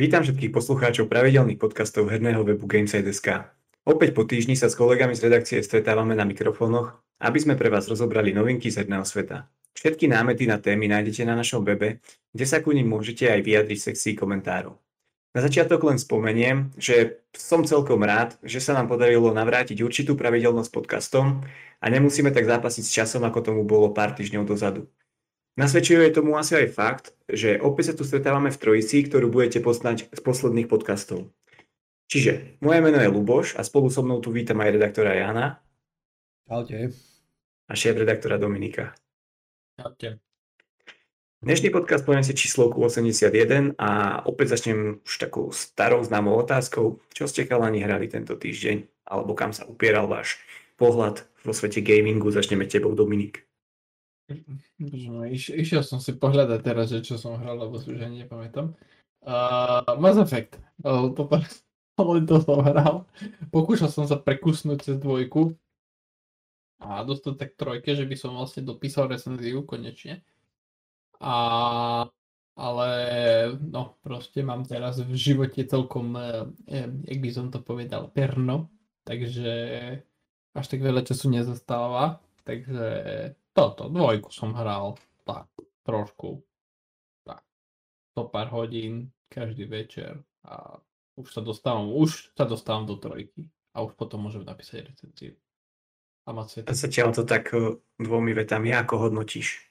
Vítam všetkých poslucháčov pravidelných podcastov herného webu Gameside.sk. Opäť po týždni sa s kolegami z redakcie stretávame na mikrofónoch, aby sme pre vás rozobrali novinky z herného sveta. Všetky námety na témy nájdete na našom webe, kde sa ku nim môžete aj vyjadriť v sekcii komentárov. Na začiatok len spomeniem, že som celkom rád, že sa nám podarilo navrátiť určitú pravidelnosť podcastom a nemusíme tak zápasiť s časom, ako tomu bolo pár týždňov dozadu. Nasvedčuje tomu asi aj fakt, že opäť sa tu stretávame v trojici, ktorú budete poznať z posledných podcastov. Čiže, moje meno je Luboš a spolu so mnou tu vítam aj redaktora Jana. Čaute. A šéf redaktora Dominika. Čaute. Dnešný podcast poviem si číslovku 81 a opäť začnem už takou starou známou otázkou. Čo ste chalani hrali tento týždeň? Alebo kam sa upieral váš pohľad vo svete gamingu? Začneme tebou, Dominik. No, iš, išiel som si pohľadať teraz, že čo som hral, lebo si už ani nepamätám. Uh, Mass Effect. Uh, to, len to som hral. Pokúšal som sa prekusnúť cez dvojku a dostať tak trojke, že by som vlastne dopísal recenziu konečne. A, ale no proste mám teraz v živote celkom, eh, jak by som to povedal, perno, takže až tak veľa času nezastáva, takže toto, dvojku som hral, tak, trošku, tak, to pár hodín každý večer a už sa dostávam, už sa dostávam do trojky a už potom môžem napísať recenziu. A mať A zatiaľ to tak dvomi vetami, ako hodnotíš?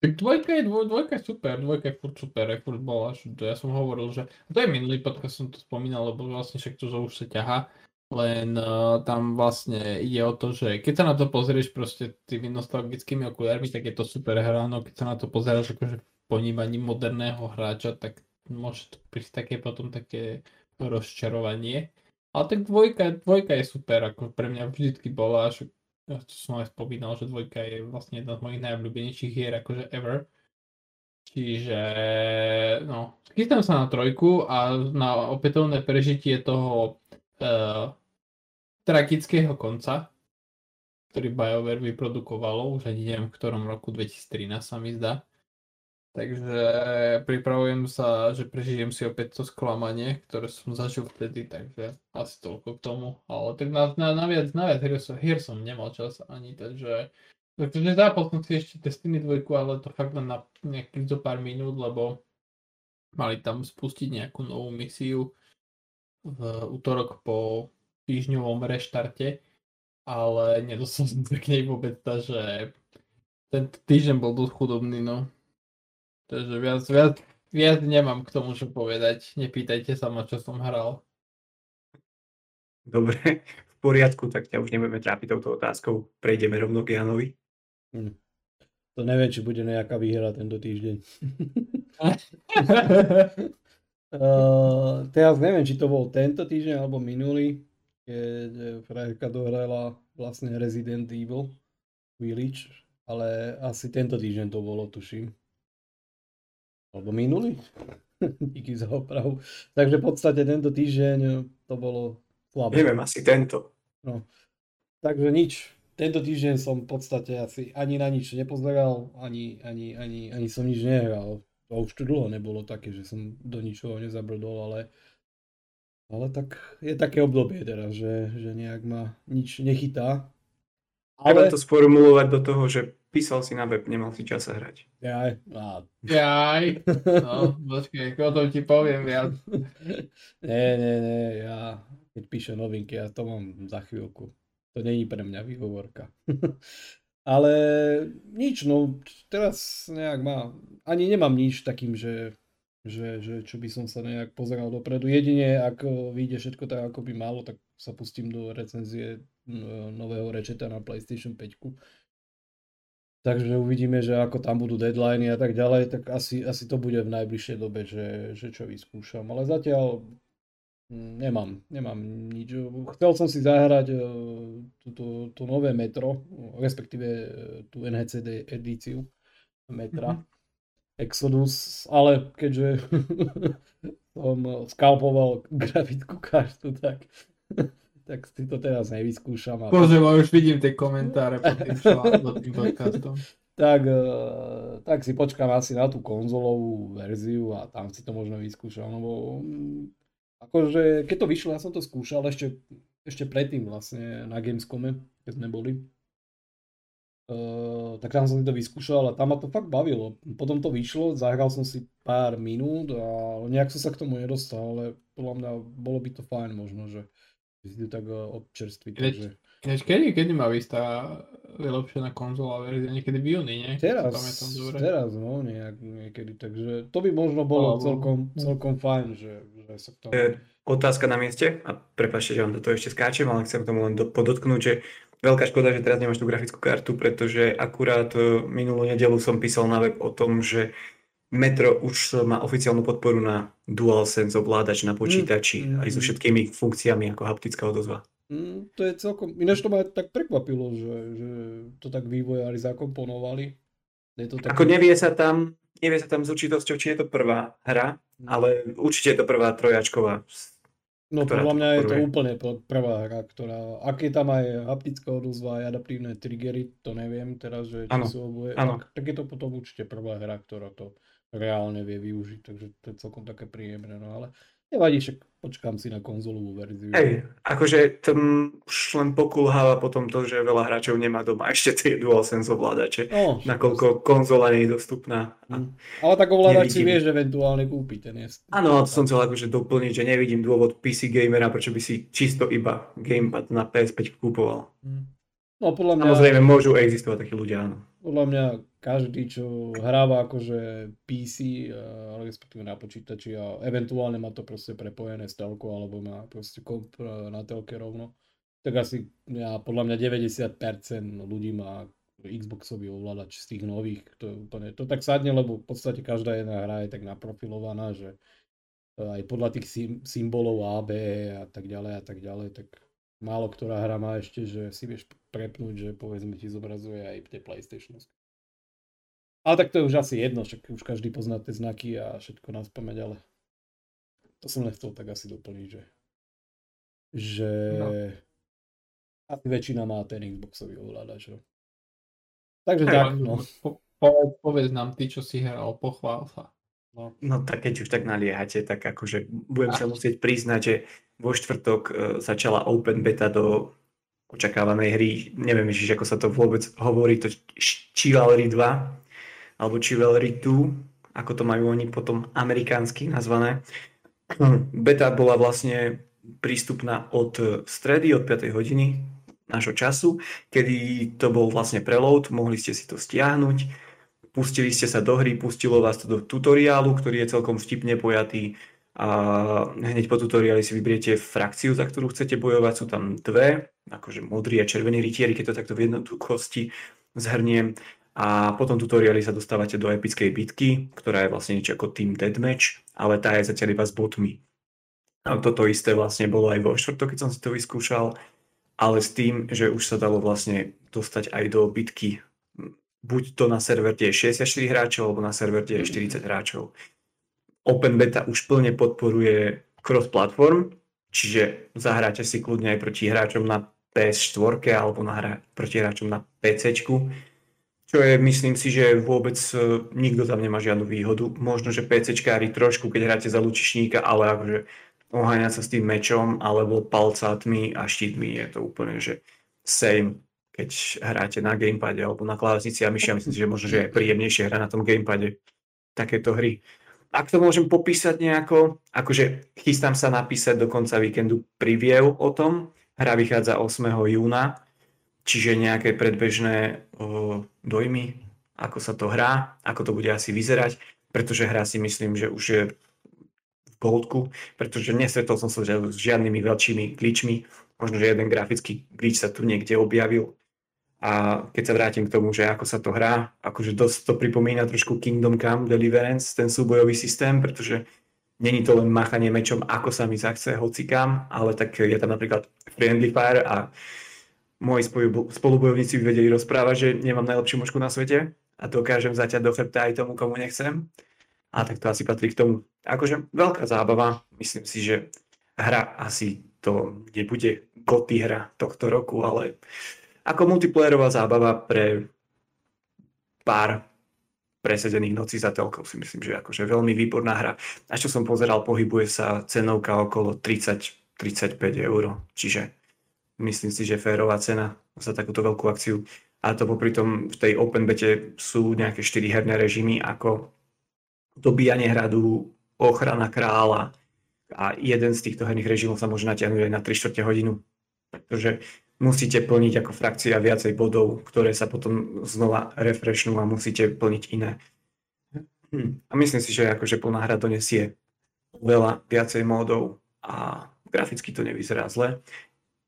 Dvojka je, dvoj, dvojka je super, dvojka je furt super, je furt bola, ja som hovoril, že, to je minulý podcast som to spomínal, lebo vlastne však to už sa ťaha, len uh, tam vlastne ide o to, že keď sa na to pozrieš proste tými nostalgickými okulármi, tak je to super hra, no keď sa na to pozeráš akože ponímaním moderného hráča, tak môže to prísť také potom také rozčarovanie. Ale tak dvojka, dvojka je super, ako pre mňa vždycky bola, že to som aj spomínal, že dvojka je vlastne jedna z mojich najobľúbenejších hier, akože ever. Čiže, no, chystám sa na trojku a na opätovné prežitie toho uh, tragického konca, ktorý BioWare vyprodukovalo, už ani neviem v ktorom roku, 2013 sa mi zdá. Takže pripravujem sa, že prežijem si opäť to sklamanie, ktoré som zažil vtedy, takže asi toľko k tomu. Ale tak na, na, na viac, na viac hier, som, hier som nemal čas ani, takže Takže zápal som si ešte Destiny 2, ale to fakt len na nejakých zo pár minút, lebo mali tam spustiť nejakú novú misiu v útorok po týždňovom reštarte, ale nedostal som sa k nej vôbec, takže ten týždeň bol dosť chudobný, no. Takže viac, viac, viac nemám k tomu čo povedať. Nepýtajte sa ma, čo som hral. Dobre, v poriadku, tak ťa už nebudeme trápiť touto otázkou. Prejdeme rovno k Janovi. Hm. To neviem, či bude nejaká výhra tento týždeň. uh, teraz neviem, či to bol tento týždeň alebo minulý, keď frajerka dohrala vlastne Resident Evil Village, ale asi tento týždeň to bolo, tuším. Alebo minulý? Díky za opravu. Takže v podstate tento týždeň to bolo slabé. Neviem, asi tento. No. Takže nič. Tento týždeň som v podstate asi ani na nič nepozeral, ani, ani, ani, ani som nič nehral. To už tu dlho nebolo také, že som do ničoho nezabrdol, ale, ale tak je také obdobie teraz, že, že nejak ma nič nechytá. Ale... Treba to sformulovať do toho, že písal si na web, nemal si čas hrať. Jaj, á. Jaj, no, počkej, o tom ti poviem viac. nie, nie, nie, ja keď píšem novinky, ja to mám za chvíľku. To není pre mňa výhovorka. Ale nič, no teraz nejak má, ani nemám nič takým, že, že, že čo by som sa nejak pozeral dopredu. Jedine, ak vyjde všetko tak, ako by malo, tak sa pustím do recenzie nového rečeta na PlayStation 5 Takže uvidíme, že ako tam budú deadliny a tak ďalej, tak asi, asi to bude v najbližšej dobe, že, že čo vyskúšam. Ale zatiaľ nemám, nemám nič. Chcel som si zahrať to, to nové metro, respektíve e, tú NHCD edíciu metra. Mm-hmm. Exodus, ale keďže som skalpoval grafickú kartu, tak tak si to teraz nevyskúšam. Ale... Bože, už vidím tie komentáre pod tým, pod tým podcastom. tak, uh, tak si počkám asi na tú konzolovú verziu a tam si to možno vyskúšam, lebo um, akože keď to vyšlo, ja som to skúšal ešte, ešte predtým vlastne na Gamescome, keď sme boli. Uh, tak tam som si to vyskúšal a tam ma to fakt bavilo. Potom to vyšlo, zahral som si pár minút a nejak som sa k tomu nedostal, ale podľa mňa bolo by to fajn možno, že si to tak občerstviť. Takže... Ináč, kedy, kedy má vysť tá vylepšená konzola verzia? Niekedy v júni, nie? Teraz, teraz, no, nejak, niekedy, takže to by možno bolo oh, celkom, celkom fajn, že, že sa to... Otázka na mieste, a prepáčte, že vám do toho ešte skáčem, ale chcem tomu len do, podotknúť, že veľká škoda, že teraz nemáš tú grafickú kartu, pretože akurát e, minulú nedelu som písal na web o tom, že Metro už má oficiálnu podporu na DualSense ovládač na počítači mm, mm, aj so mm. všetkými funkciami ako haptická odozva. Mm, to je celkom, ináč to ma tak prekvapilo, že, že to tak vývojári zakomponovali. Je to tak... Ako nevie sa tam, nevie sa tam s určitosťou, či je to prvá hra, mm. ale určite je to prvá trojačková No podľa mňa je to úplne prvá hra, ktorá, ak je tam aj haptická odozva aj adaptívne triggery, to neviem teraz, že či sú oboje, tak, tak je to potom určite prvá hra, ktorá to reálne vie využiť, takže to je celkom také príjemné, no ale nevadí, však počkám si na konzolovú verziu. Hej, akože tam už len pokulháva potom to, že veľa hráčov nemá doma ešte tie DualSense ovládače, no, nakoľko konzola nie je dostupná. Mm. Ale tak ovládač si vieš eventuálne kúpiť ten jest. Áno, to som chcel akože doplniť, že nevidím dôvod PC gamera, prečo by si čisto iba gamepad na PS5 kúpoval. Mm. No podľa mňa... Samozrejme môžu existovať takí ľudia, áno. Podľa mňa každý, čo hráva akože PC, ale respektíve na počítači a eventuálne má to proste prepojené s telkou alebo má proste komp e, na telke rovno, tak asi ja, podľa mňa 90% ľudí má Xboxový ovládač z tých nových, to, úplne, to tak sadne, lebo v podstate každá jedna hra je tak naprofilovaná, že aj podľa tých symbolov A, B a tak ďalej a tak ďalej, tak málo ktorá hra má ešte, že si vieš prepnúť, že povedzme ti zobrazuje aj tie PlayStation. Ale tak to je už asi jedno, však už každý pozná tie znaky a všetko nás pamäť, ale to som nechcel tak asi doplniť, že, že no. asi väčšina má ten Xboxový ovládač. No. Takže hey, tak, no. Po, povedz, povedz nám ty, čo si hral, pochvál sa. No. no tak keď už tak naliehate, tak akože budem sa musieť priznať, že vo štvrtok e, začala open beta do očakávanej hry, neviem ešte, ako sa to vôbec hovorí, to Chivalry 2, alebo Chivalry 2, ako to majú oni potom amerikánsky nazvané. Beta bola vlastne prístupná od stredy, od 5. hodiny nášho času, kedy to bol vlastne preload, mohli ste si to stiahnuť, pustili ste sa do hry, pustilo vás to do tutoriálu, ktorý je celkom vtipne pojatý a hneď po tutoriáli si vybriete frakciu, za ktorú chcete bojovať. Sú tam dve, akože modrý a červený rytieri, keď to takto v jednoduchosti zhrniem. A potom tutoriáli sa dostávate do epickej bitky, ktorá je vlastne niečo ako Team Deathmatch, ale tá je zatiaľ iba s botmi. A toto isté vlastne bolo aj vo štvrtok, keď som si to vyskúšal, ale s tým, že už sa dalo vlastne dostať aj do bitky buď to na server, kde je 64 hráčov, alebo na server, kde je 40 hráčov. Open Beta už plne podporuje cross-platform, čiže zahráte si kľudne aj proti hráčom na PS4 alebo na hra, proti hráčom na PC. Čo je, myslím si, že vôbec e, nikto tam nemá žiadnu výhodu. Možno, že PCčkári trošku, keď hráte za lučišníka, ale akože oháňať sa s tým mečom alebo palcátmi a štítmi je to úplne, že same keď hráte na gamepade alebo na klávesnici a ja myslím, že možno, že je príjemnejšie hrať na tom gamepade takéto hry. Ak to môžem popísať nejako, akože chystám sa napísať do konca víkendu preview o tom, hra vychádza 8. júna, čiže nejaké predbežné o, dojmy, ako sa to hrá, ako to bude asi vyzerať, pretože hra si myslím, že už je v goldku, pretože nesvetol som sa s žiadnymi veľkými glitchmi, možno, že jeden grafický glitch sa tu niekde objavil, a keď sa vrátim k tomu, že ako sa to hrá, akože dosť to pripomína trošku Kingdom Come Deliverance, ten súbojový systém, pretože není to len machanie mečom, ako sa mi zachce, hocikám, ale tak je tam napríklad Friendly Fire a moji spolubojovníci vedeli rozprávať, že nemám najlepšiu možku na svete a dokážem zaťať do chrbta aj tomu, komu nechcem. A tak to asi patrí k tomu. Akože veľká zábava, myslím si, že hra asi to nebude goty hra tohto roku, ale ako multiplayerová zábava pre pár presedených nocí za telkou si myslím, že akože veľmi výborná hra. A čo som pozeral, pohybuje sa cenovka okolo 30-35 eur, čiže myslím si, že férová cena za takúto veľkú akciu. A to popri tom v tej Open bete sú nejaké 4 herné režimy ako dobíjanie hradu, ochrana kráľa a jeden z týchto herných režimov sa môže natiahnuť aj na 3 čtvrte hodinu. Pretože musíte plniť ako frakcia viacej bodov, ktoré sa potom znova refreshnú a musíte plniť iné. A myslím si, že akože plná hra donesie veľa viacej módov a graficky to nevyzerá zle.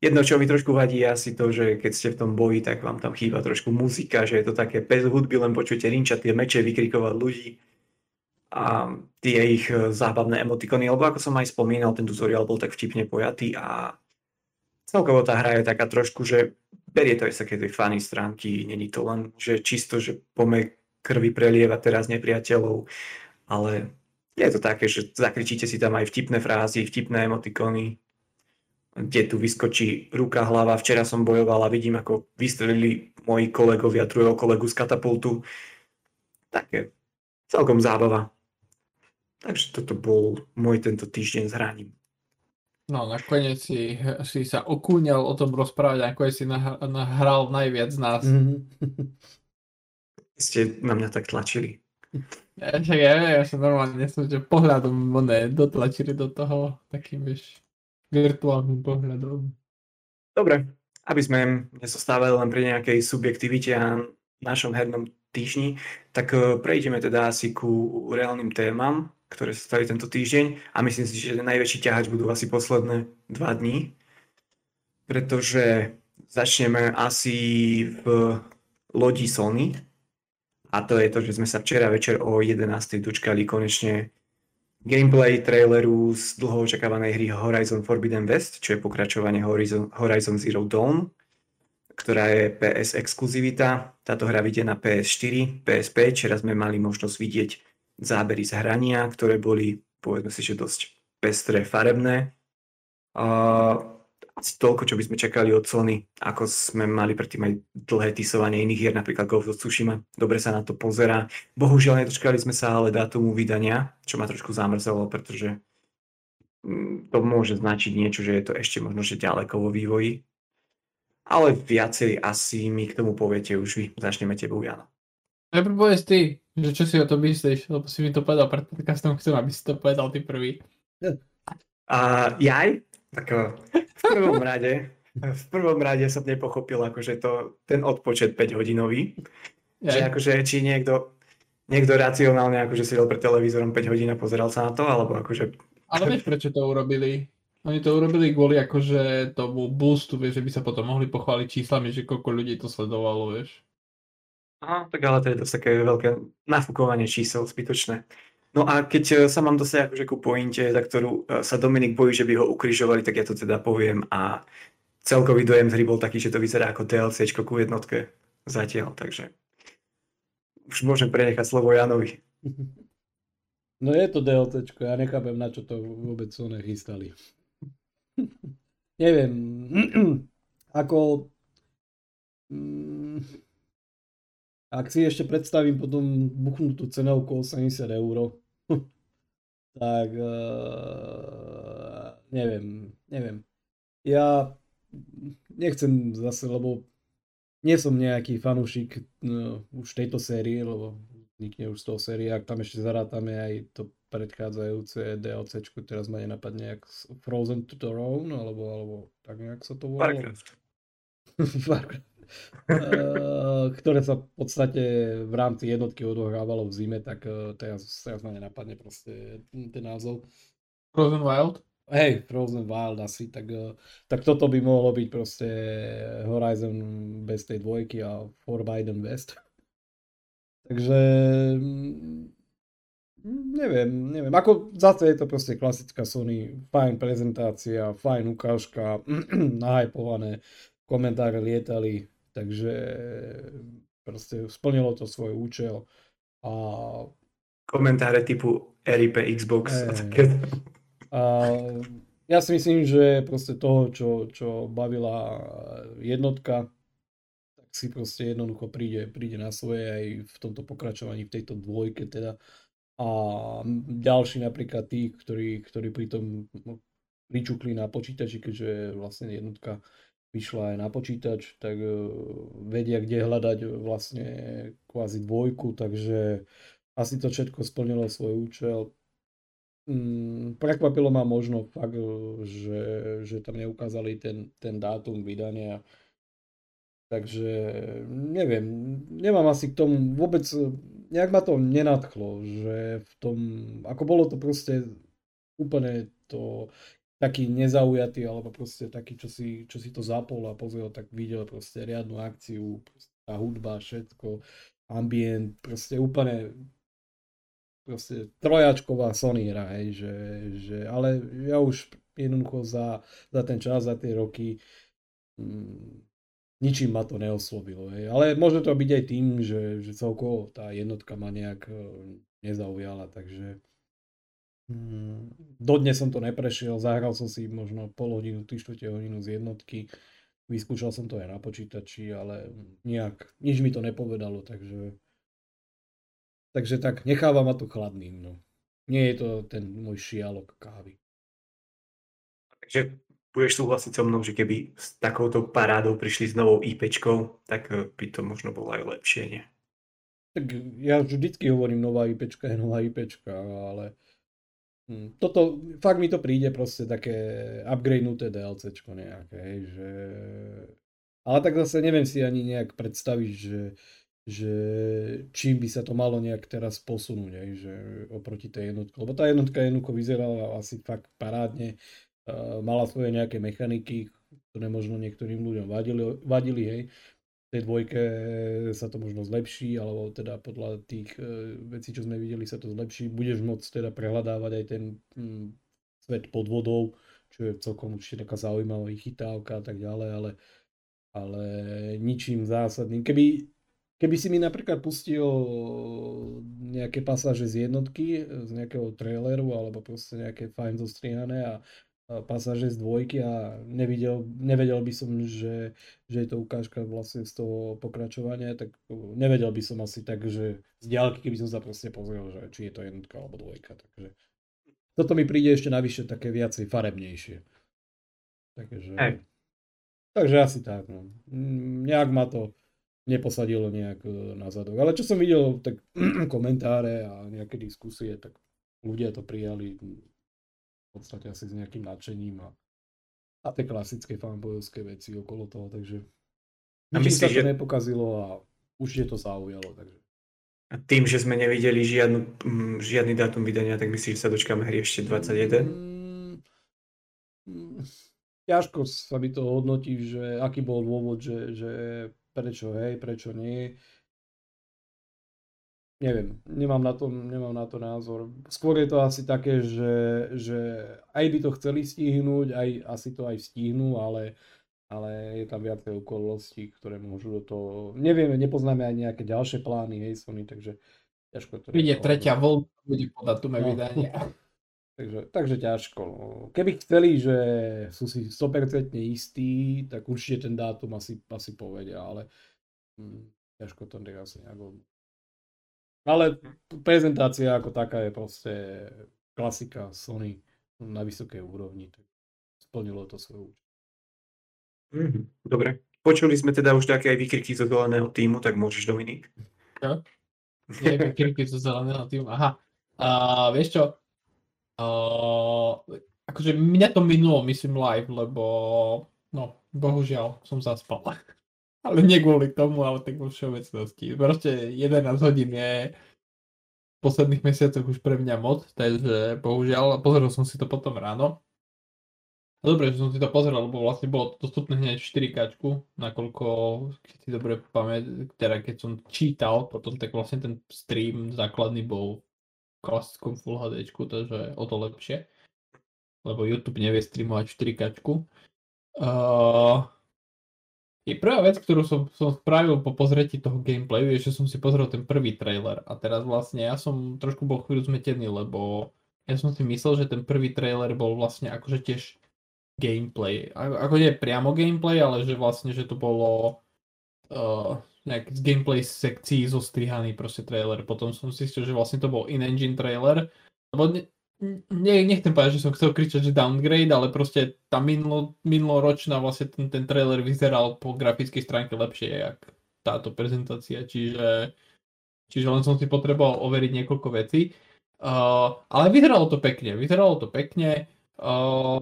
Jedno, čo mi trošku vadí, je asi to, že keď ste v tom boji, tak vám tam chýba trošku muzika, že je to také bez hudby, len počujete rinčať tie meče, vykrikovať ľudí a tie ich zábavné emotikony, lebo ako som aj spomínal, ten tutoriál bol tak vtipne pojatý a celkovo tá hra je taká trošku, že berie to aj sa tej fany stránky, není to len, že čisto, že pome krvi prelieva teraz nepriateľov, ale je to také, že zakričíte si tam aj vtipné frázy, vtipné emotikony, kde tu vyskočí ruka, hlava. Včera som bojoval a vidím, ako vystrelili moji kolegovia druhého kolegu z katapultu. Také celkom zábava. Takže toto bol môj tento týždeň s hraním. No, nakoniec si, si sa okúňal o tom rozprávať, ako si nahral najviac z nás. Mm-hmm. Ste na mňa tak tlačili. Ja, však ja, ja som normálne som, že pohľadom ne, dotlačili do toho takým, vieš, virtuálnym pohľadom. Dobre, aby sme nezostávali len pri nejakej subjektivite a našom hernom týždni, tak eh, prejdeme teda asi ku reálnym témam, ktoré sa stali tento týždeň a myslím si, že najväčší ťahač budú asi posledné dva dní, pretože začneme asi v lodi Sony a to je to, že sme sa včera večer o 11. dočkali konečne gameplay traileru z dlho očakávanej hry Horizon Forbidden West, čo je pokračovanie Horizon, Horizon Zero Dawn, ktorá je PS exkluzivita. Táto hra vidie na PS4, PSP, včera sme mali možnosť vidieť zábery z hrania, ktoré boli, povedzme si, že dosť pestré, farebné. Uh, toľko, čo by sme čakali od Sony, ako sme mali predtým aj dlhé tisovanie iných hier, napríklad Ghost of Tsushima. Dobre sa na to pozerá. Bohužiaľ nedočkali sme sa ale dátumu vydania, čo ma trošku zamrzelo, pretože mm, to môže značiť niečo, že je to ešte možno že ďaleko vo vývoji. Ale viacej asi mi k tomu poviete už vy. Začneme tebou, Jano. Najprv povedz ty, že čo si o to myslíš, lebo si mi to povedal pred podcastom, chcem, aby si to povedal ty prvý. A jaj? Tak v prvom rade, v prvom rade som nepochopil akože to, ten odpočet 5 hodinový. Že akože či niekto, niekto racionálne akože sedel pred televízorom 5 hodín a pozeral sa na to, alebo akože... Ale vieš, prečo to urobili? Oni to urobili kvôli akože tomu boostu, vieš, že by sa potom mohli pochváliť číslami, že koľko ľudí to sledovalo, vieš. Aha, tak ale to je dosť také veľké nafúkovanie čísel, zbytočné. No a keď e, sa mám dostať akože ku pointe, za ktorú e, sa Dominik bojí, že by ho ukrižovali, tak ja to teda poviem a celkový dojem z hry bol taký, že to vyzerá ako DLC ku jednotke zatiaľ, takže už môžem prenechať slovo Janovi. No je to DLC, ja nechápem, na čo to vôbec sú nechystali. Neviem, ako... Mm, ak si ešte predstavím potom buchnutú cenovku 80 eur, tak uh, neviem, neviem. Ja nechcem zase, lebo nie som nejaký fanúšik no, už tejto série, lebo vznikne už z toho série, ak tam ešte zarátame aj to predchádzajúce DLC, teraz ma nenapadne, jak Frozen to the Throne, alebo, alebo tak nejak sa to volalo. Warcraft. Eh, ktoré sa v podstate v rámci jednotky odohrávalo v zime, tak eh, teraz, teraz ma nenapadne proste ten názov. Frozen Wild? Hej, Frozen Wild asi, tak, eh, tak toto by mohlo byť proste Horizon bez tej dvojky a Forbidden West. Takže mm, neviem, neviem. Ako zase je to proste klasická Sony, fajn prezentácia, fajn ukážka, nahypované, komentáre lietali, Takže proste splnilo to svoj účel a komentáre typu RIP Xbox e, a takéto. A ja si myslím, že proste toho, čo, čo bavila jednotka, tak si proste jednoducho príde, príde na svoje aj v tomto pokračovaní, v tejto dvojke teda. A ďalší napríklad tí, ktorí, ktorí pri tom no, pričukli na počítači, keďže vlastne jednotka vyšla aj na počítač, tak uh, vedia, kde hľadať vlastne kvázi dvojku, takže asi to všetko splnilo svoj účel. Mm, prekvapilo ma možno fakt, že, že tam neukázali ten, ten dátum vydania Takže neviem, nemám asi k tomu vôbec, nejak ma to nenadchlo, že v tom, ako bolo to proste úplne to taký nezaujatý, alebo proste taký, čo si, čo si to zapol a pozrel, tak videl proste riadnu akciu, proste tá hudba, všetko, ambient, proste úplne proste trojačková Sony hra, hej, že, že, ale ja už jednoducho za, za ten čas, za tie roky mm, ničím ma to neoslovilo. Hej. Ale môže to byť aj tým, že, že celkovo tá jednotka ma nejak e, nezaujala, takže dodnes som to neprešiel, zahral som si možno pol hodinu, 3 hodinu z jednotky, vyskúšal som to aj na počítači, ale nejak, nič mi to nepovedalo, takže takže tak, necháva ma to chladným, no. Nie je to ten môj šialok kávy. Takže budeš súhlasiť so mnou, že keby s takouto parádou prišli s novou IPčkou, tak eh, by to možno bolo aj lepšie, nie? Tak ja vždycky hovorím nová IPčka je nová IPčka, ale hm, toto, fakt mi to príde proste také upgradenuté DLCčko nejaké, že... Ale tak zase neviem si ani nejak predstaviť, že, že čím by sa to malo nejak teraz posunúť, že oproti tej jednotke. Lebo tá jednotka jednoducho vyzerala asi fakt parádne mala svoje nejaké mechaniky, ktoré možno niektorým ľuďom vadili, vadili hej. Tej dvojke sa to možno zlepší, alebo teda podľa tých e, vecí, čo sme videli, sa to zlepší. Budeš môcť teda prehľadávať aj ten hm, svet pod vodou, čo je celkom určite taká zaujímavá chytávka a tak ďalej, ale, ale ničím zásadným. Keby, keby si mi napríklad pustil nejaké pasáže z jednotky, z nejakého traileru, alebo proste nejaké fajn zostrihané a pasáže z dvojky a nevidel, nevedel by som, že, že je to ukážka vlastne z toho pokračovania, tak nevedel by som asi tak, že z diálky, keby som sa proste pozrel, že či je to jednotka alebo dvojka. Takže toto mi príde ešte navyše také viacej farebnejšie. Takže, hey. takže asi tak. No. Mm, nejak ma to neposadilo nejak e, na zadok. Ale čo som videl, tak komentáre a nejaké diskusie, tak ľudia to prijali v podstate asi s nejakým nadšením a, a tie klasické fanbojovské veci okolo toho, takže a myslíš, sa to že... nepokazilo a už je to zaujalo, takže. A tým, že sme nevideli žiadnu, mm, žiadny dátum vydania, tak myslíš, že sa dočkáme hry ešte 21? Mm, mm, ťažko sa mi to hodnotí, že aký bol dôvod, že, že prečo hej, prečo nie neviem, nemám na, to, nemám na to názor. Skôr je to asi také, že, že aj by to chceli stihnúť, aj asi to aj stihnú, ale, ale je tam viacej okolností, ktoré môžu do toho... Nevieme, nepoznáme aj nejaké ďalšie plány, hej Sony, takže ťažko to... Príde tretia voľba, bude po datume no. vydania. takže, takže ťažko. No. Keby chceli, že sú si 100% istí, tak určite ten dátum asi, asi povedia, ale hm, ťažko to asi nejak ale prezentácia ako taká je proste klasika Sony na vysokej úrovni. Tak splnilo to svoju mm-hmm. Dobre. Počuli sme teda už také aj výkriky zo zeleného týmu, tak môžeš Dominik. Čo? Nie, výkriky zo zeleného týmu, aha. A, vieš čo? A, akože mňa to minulo, myslím, live, lebo no, bohužiaľ som zaspal. Ale nie kvôli tomu, ale tak vo všeobecnosti. Proste 11 hodín je v posledných mesiacoch už pre mňa moc, takže bohužiaľ, pozrel som si to potom ráno. Dobre, že som si to pozrel, lebo vlastne bolo dostupné hneď 4 kačku, nakoľko, keď si dobre pamäť, teda keď som čítal potom, tak vlastne ten stream základný bol v klasickom Full HD, takže o to lepšie. Lebo YouTube nevie streamovať 4 kačku. Uh, je prvá vec, ktorú som, som spravil po pozretí toho gameplayu, je, že som si pozrel ten prvý trailer a teraz vlastne ja som trošku bol chvíľu zmetený, lebo ja som si myslel, že ten prvý trailer bol vlastne akože tiež gameplay. A, ako nie priamo gameplay, ale že vlastne, že to bolo uh, nejak z gameplay sekcií zostrihaný proste trailer. Potom som zistil, že vlastne to bol in-engine trailer. Lebo ne, nechcem povedať, že som chcel kričať, že downgrade, ale proste tá minulo, minuloročná vlastne ten, ten trailer vyzeral po grafickej stránke lepšie, jak táto prezentácia. Čiže, čiže len som si potreboval overiť niekoľko vecí. Uh, ale vyzeralo to pekne, vyzeralo to pekne. Uh,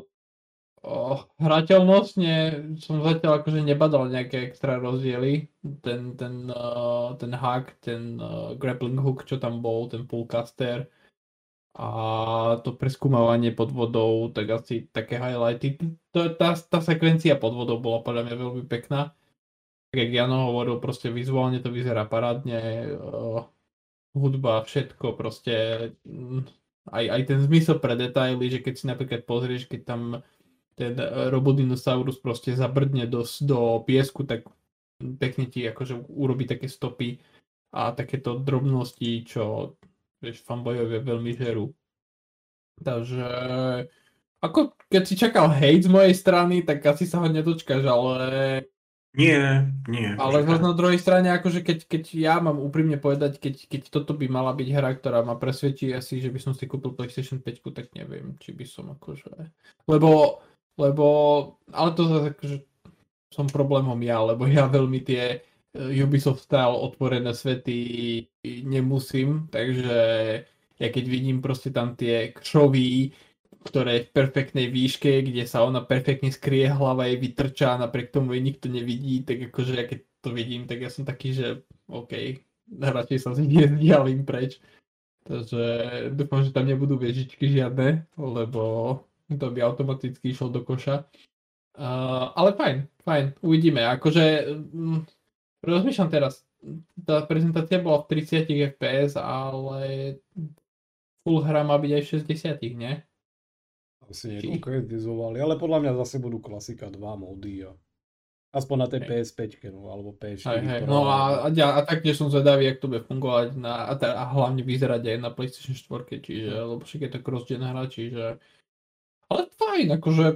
Oh, hrateľnostne som zatiaľ akože nebadal nejaké extra rozdiely. Ten, ten, uh, ten hack, ten uh, grappling hook, čo tam bol, ten pullcaster a to preskúmavanie pod vodou, tak asi také highlighty. Tá, tá sekvencia pod vodou bola podľa mňa veľmi pekná. Tak jak Jano hovoril, proste vizuálne to vyzerá parádne, uh, hudba, všetko, proste mm, aj, aj ten zmysel pre detaily, že keď si napríklad pozrieš, keď tam ten e, Robodinosaurus proste zabrdne do, do piesku, tak pekne ti akože urobí také stopy a takéto drobnosti, čo vieš, fanbojovia veľmi žerú. Takže ako keď si čakal hate z mojej strany, tak asi sa ho nedočkáš, ale... Nie, nie. Ale zase na druhej strane, akože keď, keď ja mám úprimne povedať, keď, keď toto by mala byť hra, ktorá ma presvedčí asi, že by som si kúpil PlayStation 5, tak neviem, či by som akože... Lebo lebo, ale to zase akože som problémom ja, lebo ja veľmi tie Ubisoft style otvorené svety nemusím, takže ja keď vidím proste tam tie kšovy, ktoré je v perfektnej výške, kde sa ona perfektne skrie, hlava jej vytrčá, napriek tomu jej nikto nevidí, tak akože ja keď to vidím, tak ja som taký, že OK, radšej sa zdialím preč. Takže dúfam, že tam nebudú viežičky žiadne, lebo to by automaticky išlo do koša. Uh, ale fajn, fajn, uvidíme. Akože um, rozmýšľam teraz, tá prezentácia bola v 30 fps, ale full hra má byť aj v 60, nie? Asi nekonkretizovali, ale podľa mňa zase budú klasika 2 mody a aspoň na tej PS5 no, alebo PS4. Hej, hej. No a, a, a taktiež som zvedavý, jak to bude fungovať na, a, a hlavne vyzerať aj na PlayStation 4, čiže, lebo však je to cross-gen hra, čiže ale fajn, akože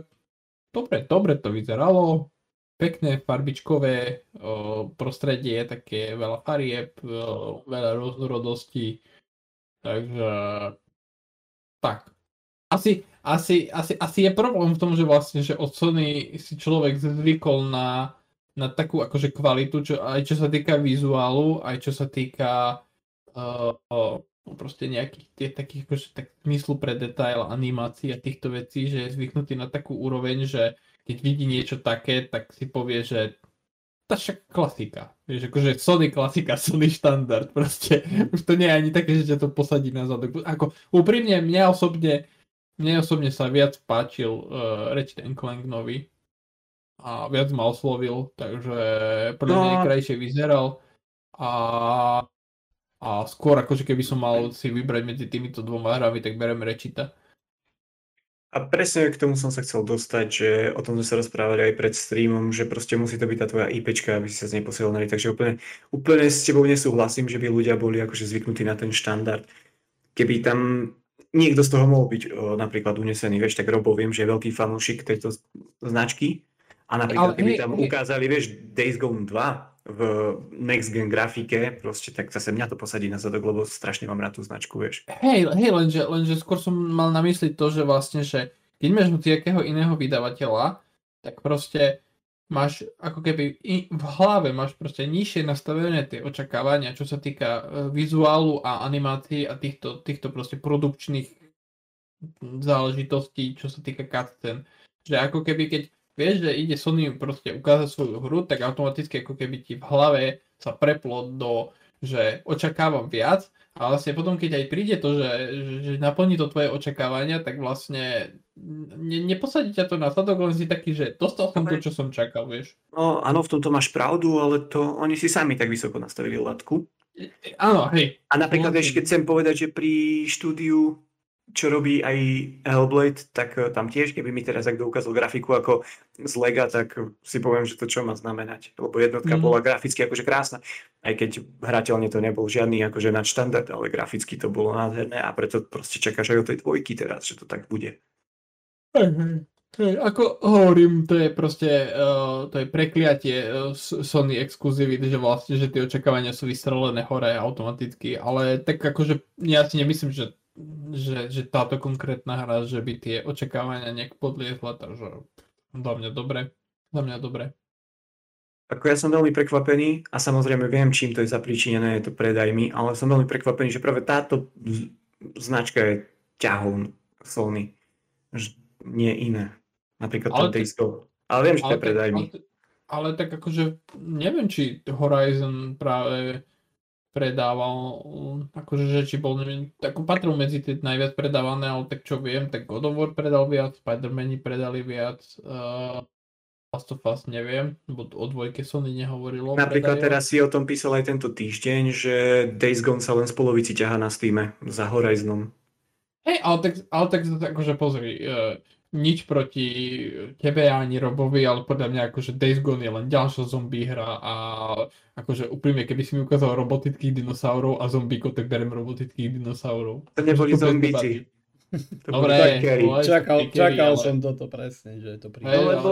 dobre, dobre to vyzeralo, pekné farbičkové o, prostredie, také veľa farieb, veľa rôznorodostí, takže tak. Asi, asi, asi, asi je problém v tom, že vlastne, že od Sony si človek zvykol na, na takú akože kvalitu, čo, aj čo sa týka vizuálu, aj čo sa týka uh, uh, proste nejakých tie, takých akože, tak myslu pre detail, animácií a týchto vecí, že je zvyknutý na takú úroveň, že keď vidí niečo také, tak si povie, že tá však klasika. Vieš, akože Sony klasika, Sony štandard, proste. Už to nie je ani také, že ťa to posadí na zadok. Ako úprimne, mne osobne, mne osobne sa viac páčil uh, Ratchet Clank nový a viac ma oslovil, takže podľa mňa no. krajšie vyzeral a a skôr akože keby som mal si vybrať medzi týmito dvoma hrami, tak berem Rečita. A presne k tomu som sa chcel dostať, že o tom sme sa rozprávali aj pred streamom, že proste musí to byť tá tvoja IPčka, aby si sa z nej posielali. Takže úplne, úplne s tebou nesúhlasím, že by ľudia boli akože zvyknutí na ten štandard. Keby tam niekto z toho mohol byť o, napríklad unesený, vieš, tak Robo viem, že je veľký fanúšik tejto značky. A napríklad, keby tam ukázali, vieš, Days Gone 2, v next gen grafike, proste tak zase mňa to posadí na zadok, lebo strašne mám rád tú značku, vieš. Hej, hej, lenže, lenže skôr som mal na mysli to, že vlastne, že keď máš nejakého iného vydavateľa, tak proste máš ako keby v hlave máš proste nižšie nastavené tie očakávania, čo sa týka e, vizuálu a animácií a týchto, týchto proste produkčných záležitostí, čo sa týka cutscene. Že ako keby keď vieš, že ide Sony proste ukázať svoju hru, tak automaticky ako keby ti v hlave sa preplo do, že očakávam viac, a vlastne potom, keď aj príde to, že, že naplní to tvoje očakávania, tak vlastne ne, neposadí ťa to na sadok, len si taký, že dostal som to, čo som čakal, vieš. No áno, v tomto máš pravdu, ale to oni si sami tak vysoko nastavili latku. Áno, hej. A napríklad, vieš, keď chcem povedať, že pri štúdiu čo robí aj Hellblade, tak eh, tam tiež, keby mi teraz niekto ukázal grafiku ako z Lega, tak si poviem, že to čo má znamenať. Lebo jednotka mm. bola graficky akože krásna. Aj keď hrateľne to nebol žiadny akože nadštandard, ale graficky to bolo nádherné a preto proste čakáš aj o tej dvojky teraz, že to tak bude. Mm-hmm. Hej, ako hovorím, to je proste, uh, to je prekliatie uh, Sony exkluzivity, že vlastne, že tie očakávania sú vystrelené hore automaticky, ale tak akože ja si nemyslím, že, že, že táto konkrétna hra, že by tie očakávania nejak podliezla, takže za mňa dobre, za mňa dobre. Ako ja som veľmi prekvapený a samozrejme viem, čím to je zapríčinené, je to predajmi, ale som veľmi prekvapený, že práve táto značka je ťahom Sony, nie iné. Napríklad ale ten Days Ale viem, že to je predajmi. Ale, ale tak akože neviem, či Horizon práve predával, akože, že či bol, neviem, tak patril medzi tie najviac predávané, ale tak čo viem, tak God of War predal viac, Spider-Mani predali viac, uh, Last of Us neviem, lebo o dvojke Sony nehovorilo. Napríklad predajú. teraz si o tom písal aj tento týždeň, že Days Gone sa len z polovici ťaha na Steam za Horizonom. Hej, ale tak, ale tak akože pozri, uh, nič proti tebe ani Robovi, ale podľa mňa akože Days Gone je len ďalšia zombie hra a akože úprimne, keby si mi ukázal robotických dinosaurov a zombíko, tak berem robotických dinosaurov. To neboli zombíci. Dobre, čakal, čakal ale... som toto presne, že je to príde. No lebo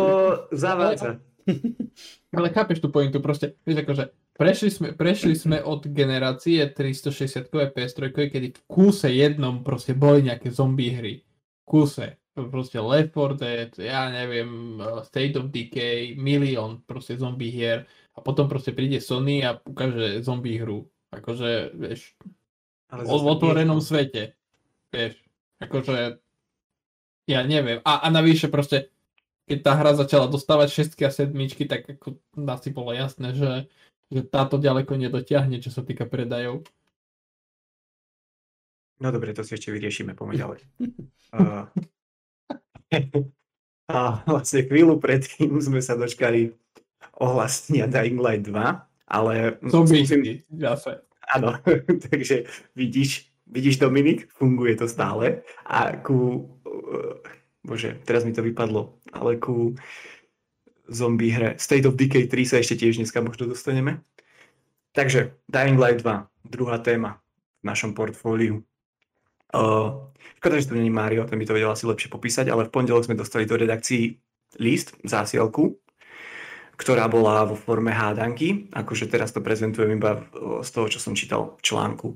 zavádza. Ale chápeš tú pointu, proste, vieš akože, prešli sme, prešli sme od generácie 360 PS3, kedy v kúse jednom proste boli nejaké zombie hry. V kúse proste Left 4 Dead, ja neviem, uh, State of Decay, milión proste zombie hier a potom proste príde Sony a ukáže zombie hru. Akože, vieš, Ale v otvorenom svete. Vieš, akože, ja neviem. A, a navyše proste, keď tá hra začala dostávať šestky a sedmičky, tak ako asi bolo jasné, že, že táto ďaleko nedotiahne, čo sa týka predajov. No dobre, to si ešte vyriešime, poďme ďalej. Uh, A vlastne chvíľu predtým sme sa dočkali ohlásenia Dying Light 2, ale... Zombie, skúsim... zase. Áno, takže vidíš, vidíš Dominik, funguje to stále a ku... Bože, teraz mi to vypadlo, ale ku zombie hre State of Decay 3 sa ešte tiež dneska možno dostaneme. Takže Dying Light 2, druhá téma v našom portfóliu. Uh, škoda, že tu není Mário, ten by to vedel asi lepšie popísať, ale v pondelok sme dostali do redakcií list, zásielku, ktorá bola vo forme hádanky, akože teraz to prezentujem iba z toho, čo som čítal v článku.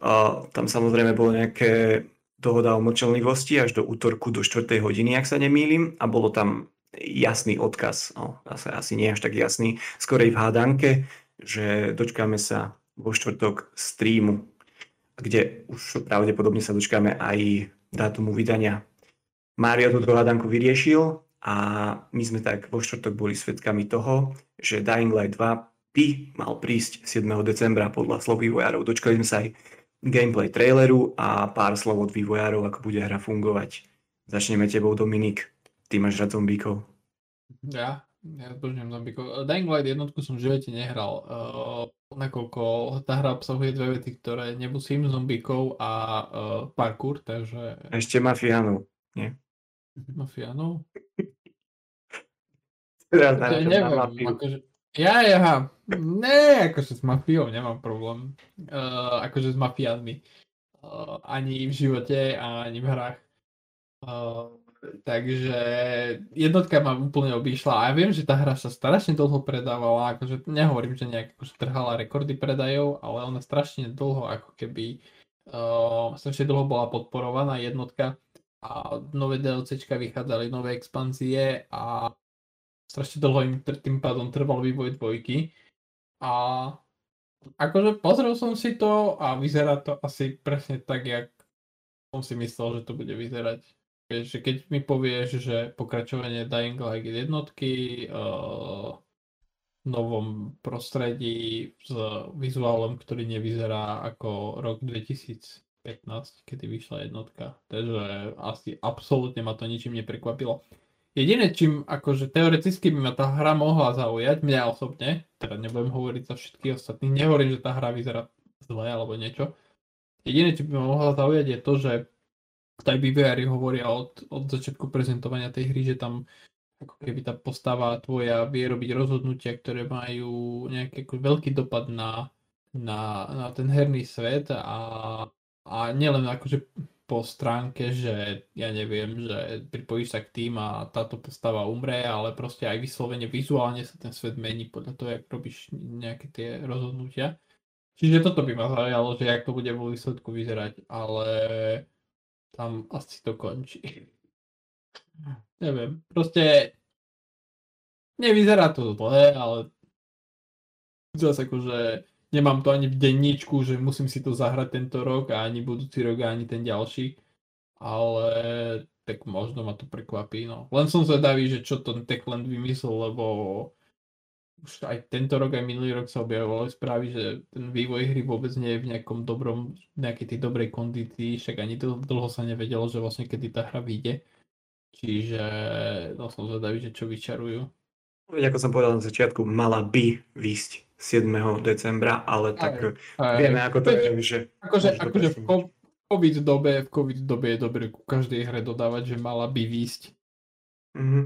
Uh, tam samozrejme bolo nejaké dohoda o mlčelnivosti až do útorku do 4. hodiny, ak sa nemýlim, a bolo tam jasný odkaz, no, asi, asi nie až tak jasný, skorej v hádanke, že dočkáme sa vo štvrtok streamu kde už pravdepodobne sa dočkáme aj dátumu vydania. Mário túto hádanku vyriešil a my sme tak vo štvrtok boli svedkami toho, že Dying Light 2 by mal prísť 7. decembra podľa slov vývojárov. Dočkali sme sa aj gameplay traileru a pár slov od vývojárov, ako bude hra fungovať. Začneme tebou, Dominik. Ty máš rád zombíkov. Ja? Ja zbožňujem zombíkov. Dying Light jednotku som v živote nehral. Uh, nakoľko tá hra obsahuje dve vety, ktoré nemusím zombíkov a uh, parkour, takže... Ešte mafiánov, nie? Mafiánov? Teraz ja neviem, akože... Ja, ja, ne, akože s mafiou nemám problém. Uh, akože s mafiánmi. Uh, ani v živote, ani v hrách. Uh, Takže jednotka ma úplne obišla a ja viem, že tá hra sa strašne dlho predávala, akože nehovorím, že nejak akože trhala rekordy predajov, ale ona strašne dlho ako keby uh, strašne dlho bola podporovaná jednotka a nové DLCčka vychádzali, nové expanzie a strašne dlho im tým pádom trval vývoj dvojky. A akože pozrel som si to a vyzerá to asi presne tak, jak som si myslel, že to bude vyzerať že keď mi povieš, že pokračovanie Dying Light jednotky uh, v novom prostredí s vizuálom, ktorý nevyzerá ako rok 2015, kedy vyšla jednotka. Takže asi absolútne ma to ničím neprekvapilo. Jediné, čím akože teoreticky by ma tá hra mohla zaujať, mňa osobne, teda nebudem hovoriť za všetkých ostatných, nehovorím, že tá hra vyzerá zle alebo niečo. Jediné, čo by ma mohla zaujať je to, že aj vývojári hovoria od, od začiatku prezentovania tej hry, že tam ako keby tá postava tvoja vie robiť rozhodnutia, ktoré majú nejaký veľký dopad na, na, na ten herný svet a, a nielen akože po stránke, že ja neviem, že pripojíš sa k tým a táto postava umre, ale proste aj vyslovene vizuálne sa ten svet mení podľa toho, jak robíš nejaké tie rozhodnutia. Čiže toto by ma zaujalo, že jak to bude vo výsledku vyzerať, ale tam asi to končí. Neviem, proste nevyzerá to zle, ale zase akože nemám to ani v denníčku, že musím si to zahrať tento rok a ani budúci rok a ani ten ďalší. Ale tak možno ma to prekvapí. No. Len som zvedavý, že čo ten Techland vymyslel, lebo už aj tento rok, aj minulý rok sa objavovali správy, že ten vývoj hry vôbec nie je v nejakom dobrom, nejakej tej dobrej kondícii, však ani to dlho sa nevedelo, že vlastne kedy tá hra vyjde. Čiže no som zvedavý, že čo vyčarujú. Ako som povedal na začiatku, mala by výsť 7. decembra, ale tak aj, vieme, ako to je, že... Akože, akože v COVID dobe, v COVID dobe je dobre ku každej hre dodávať, že mala by výsť. Mm-hmm.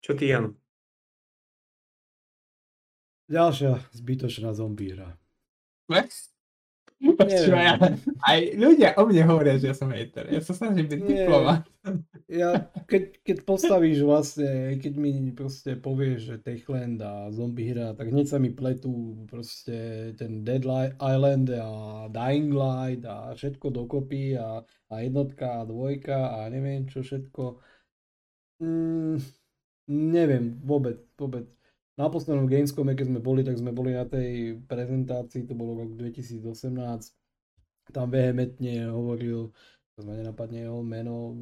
Čo ty, Jan? Ďalšia zbytočná zombie hra. Ja, aj ľudia o mne hovoria, že ja som hater. Ja sa snažím byť diplomat. Ja, keď, keď postavíš vlastne, keď mi proste povieš, že Techland a zombie hra, tak hneď sa mi pletú proste ten Dead Island a Dying Light a všetko dokopy a, a jednotka a dvojka a neviem čo všetko. Mm, neviem, vôbec, vôbec na poslednom Gamescome, keď sme boli, tak sme boli na tej prezentácii, to bolo rok 2018, tam vehementne hovoril, to ma nenapadne jeho meno,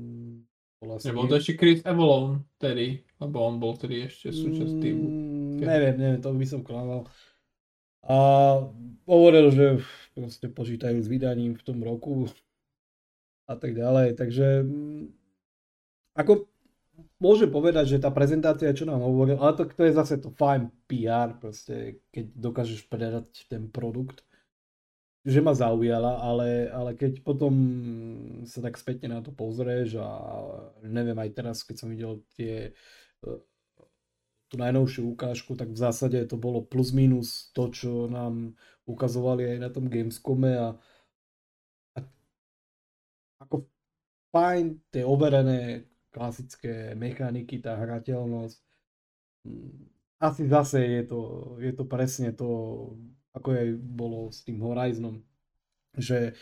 bola Nebol to ešte Chris Avalon tedy, lebo on bol tedy ešte súčasť týmu. Mm, neviem, neviem, to by som klamal. A hovoril, že proste počítajú s vydaním v tom roku a tak ďalej, takže mm, ako môže povedať, že tá prezentácia, čo nám hovoril, ale to, to je zase to fajn PR, proste, keď dokážeš predať ten produkt, že ma zaujala, ale, ale keď potom sa tak spätne na to pozrieš a neviem aj teraz, keď som videl tie e, tú najnovšiu ukážku, tak v zásade to bolo plus minus to, čo nám ukazovali aj na tom Gamescome a, a ako fajn, tie overené klasické mechaniky, tá hrateľnosť. Mm, asi zase je to, je to presne to, ako aj bolo s tým Horizonom, že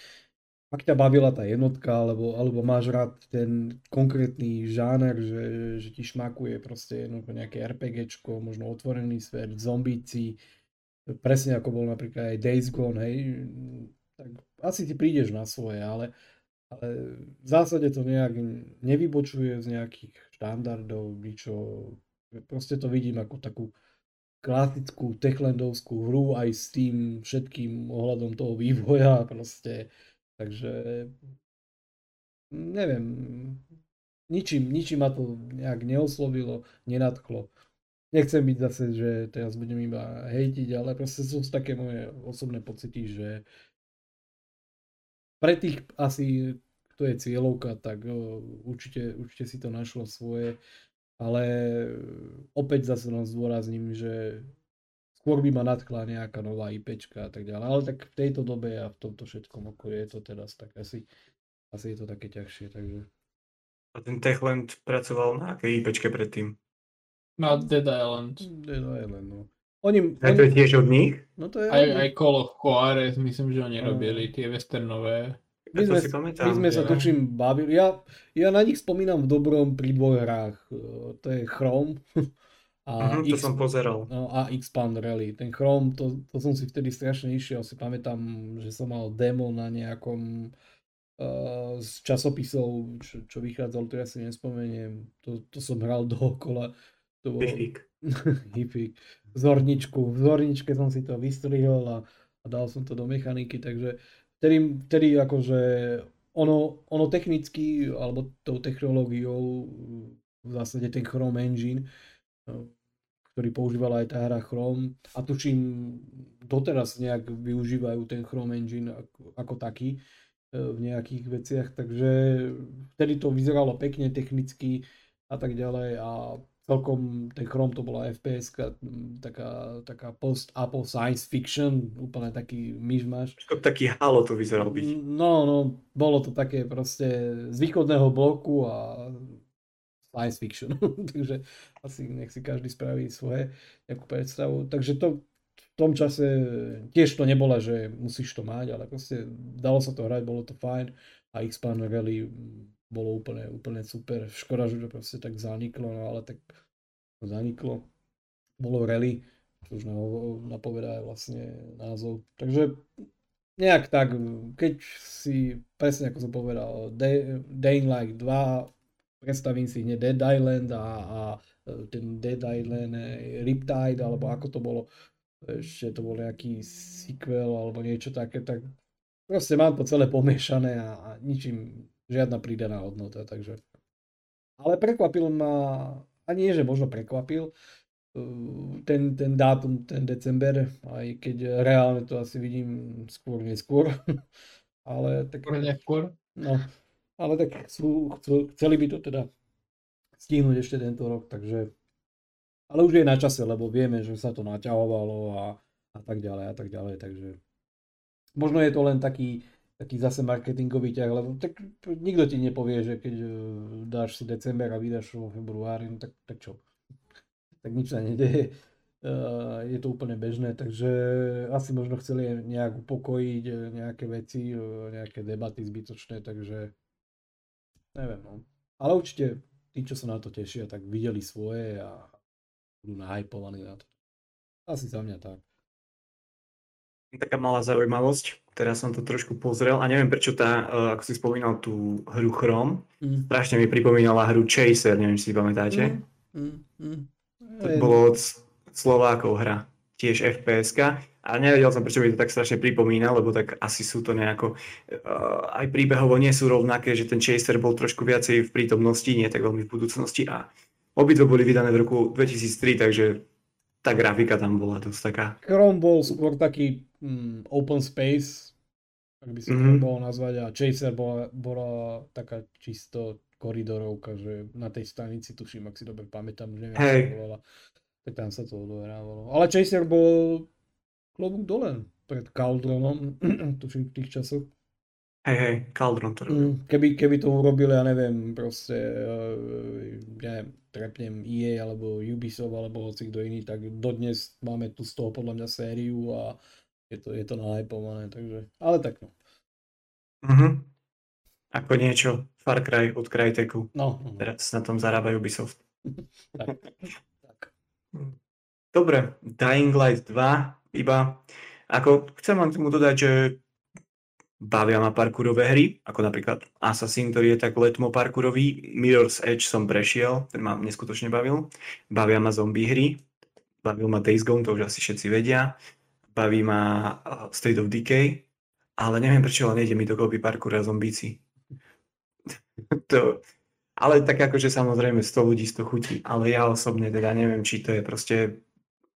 ak ťa bavila tá jednotka, alebo, alebo máš rád ten konkrétny žáner, že, že ti šmakuje proste nejaké RPGčko, možno otvorený svet, zombíci, presne ako bol napríklad aj Days Gone, hej, tak asi ti prídeš na svoje, ale ale v zásade to nejak nevybočuje z nejakých štandardov, ničo. Proste to vidím ako takú klasickú techlandovskú hru aj s tým všetkým ohľadom toho vývoja proste. Takže neviem, ničím, ničím ma to nejak neoslovilo, nenadchlo. Nechcem byť zase, že teraz budem iba hejtiť, ale proste sú také moje osobné pocity, že pre tých asi, kto je cieľovka, tak určite, určite si to našlo svoje, ale opäť zase len zdôrazním, že skôr by ma nadchla nejaká nová IPčka a tak ďalej, ale tak v tejto dobe a v tomto všetkom okolí je to teraz tak asi, asi je to také ťažšie, takže. A ten Techland pracoval na akej IPčke predtým? Na Dead Island. Dead Island, no. Oni, a to je tiež od nich? No to je aj, aj Call of Juarez, myslím, že oni robili tie westernové. My sme, my sme sa tučím bavili. Ja, ja na nich spomínam v dobrom pri dvoch hrách. To je Chrome a uh-huh, X, to som pozeral. No, a Expand Rally. Ten Chrome, to, to som si vtedy strašne išiel. Si pamätám, že som mal demo na nejakom uh, z časopisov, čo, čo vychádzalo, to ja si nespomeniem. To, to som hral dookola. To bolo... Hipik zorničku. V zorničke som si to vystrihol a, a dal som to do mechaniky, takže vtedy, vtedy akože ono, ono technicky, alebo tou technológiou, v zásade ten Chrome Engine, ktorý používala aj tá hra Chrome a tuším doteraz nejak využívajú ten Chrome Engine ako, ako taký e, v nejakých veciach, takže vtedy to vyzeralo pekne technicky a tak ďalej a celkom ten Chrome to bola FPS, taká, taká post-Apple science fiction, úplne taký myšmaš. Taký halo to vyzeral byť. No, no, bolo to také proste z východného bloku a science fiction. Takže asi nech si každý spraví svoje nejakú predstavu. Takže to v tom čase tiež to nebolo, že musíš to mať, ale proste dalo sa to hrať, bolo to fajn a X-Pan Rally bolo úplne, úplne super. Škoda, že to proste tak zaniklo, no ale tak zaniklo. Bolo rally, čo už napovedá vlastne názov. Takže nejak tak, keď si, presne ako som povedal, Day, Light 2, predstavím si hneď Dead Island a, a ten Dead Island eh, Riptide, alebo ako to bolo, ešte to bol nejaký sequel alebo niečo také, tak proste mám to celé pomiešané a, a ničím žiadna pridaná hodnota, takže... Ale prekvapil ma, a nie, že možno prekvapil, uh, ten, ten dátum, ten december, aj keď reálne to asi vidím skôr, neskôr. ale tak... Skôr, neskôr? No, ale tak chcú, chcú, chceli by to teda stihnúť ešte tento rok, takže... Ale už je na čase, lebo vieme, že sa to naťahovalo a, a tak ďalej a tak ďalej, takže... Možno je to len taký, taký zase marketingový ťah, lebo tak nikto ti nepovie, že keď e, dáš si december a vydáš vo februári, no tak, tak čo? Tak nič sa nedeje. Uh, je to úplne bežné, takže asi možno chceli nejak upokojiť e, nejaké veci, nejaké debaty zbytočné, takže neviem, no. Ale určite tí, čo sa na to tešia, tak videli svoje a budú nahypovaní na to. Asi za mňa tak. Taká malá zaujímavosť teraz som to trošku pozrel a neviem prečo tá, uh, ako si spomínal tú hru Chrome, mm. strašne mi pripomínala hru Chaser, neviem, či si pamätáte. Mm. Mm. To bolo od Slovákov hra, tiež fps a nevedel som, prečo mi to tak strašne pripomína, lebo tak asi sú to nejako, uh, aj príbehovo nie sú rovnaké, že ten Chaser bol trošku viacej v prítomnosti, nie tak veľmi v budúcnosti a obidve boli vydané v roku 2003, takže tá grafika tam bola dosť taká. Chrome bol skôr taký mm, open space, ak by sa mm-hmm. to bolo nazvať, a Chaser bola, bola taká čisto koridorovka, že na tej stanici, tuším, ak si dobre pamätám, už neviem, hey. bola, tak tam sa to odohrávalo. Ale Chaser bol klobúk dole pred Cauldronom, tuším v tých časoch. Hej, hej, Cauldron to robil. Mm, keby, keby to urobili, ja neviem, proste, uh, ja neviem, trepnem EA alebo Ubisoft alebo hoci kto iný, tak dodnes máme tu z toho podľa mňa sériu a je to, je to nahypované, takže, ale tak no. Mm-hmm. Ako niečo Far Cry od Cryteku. No, no. Teraz na tom zarába Ubisoft. tak, tak. Dobre, Dying Light 2 iba. Ako chcem vám tomu dodať, že bavia ma parkourové hry, ako napríklad Assassin, ktorý je tak letmo parkourový. Mirror's Edge som prešiel, ten ma neskutočne bavil. Bavia ma zombie hry, bavil ma Days Gone, to už asi všetci vedia. Baví ma uh, State of Decay, ale neviem prečo, ale nejde mi do kopy parkour a zombíci. to, ale tak akože samozrejme 100 ľudí 100 chutí, ale ja osobne teda neviem, či to je proste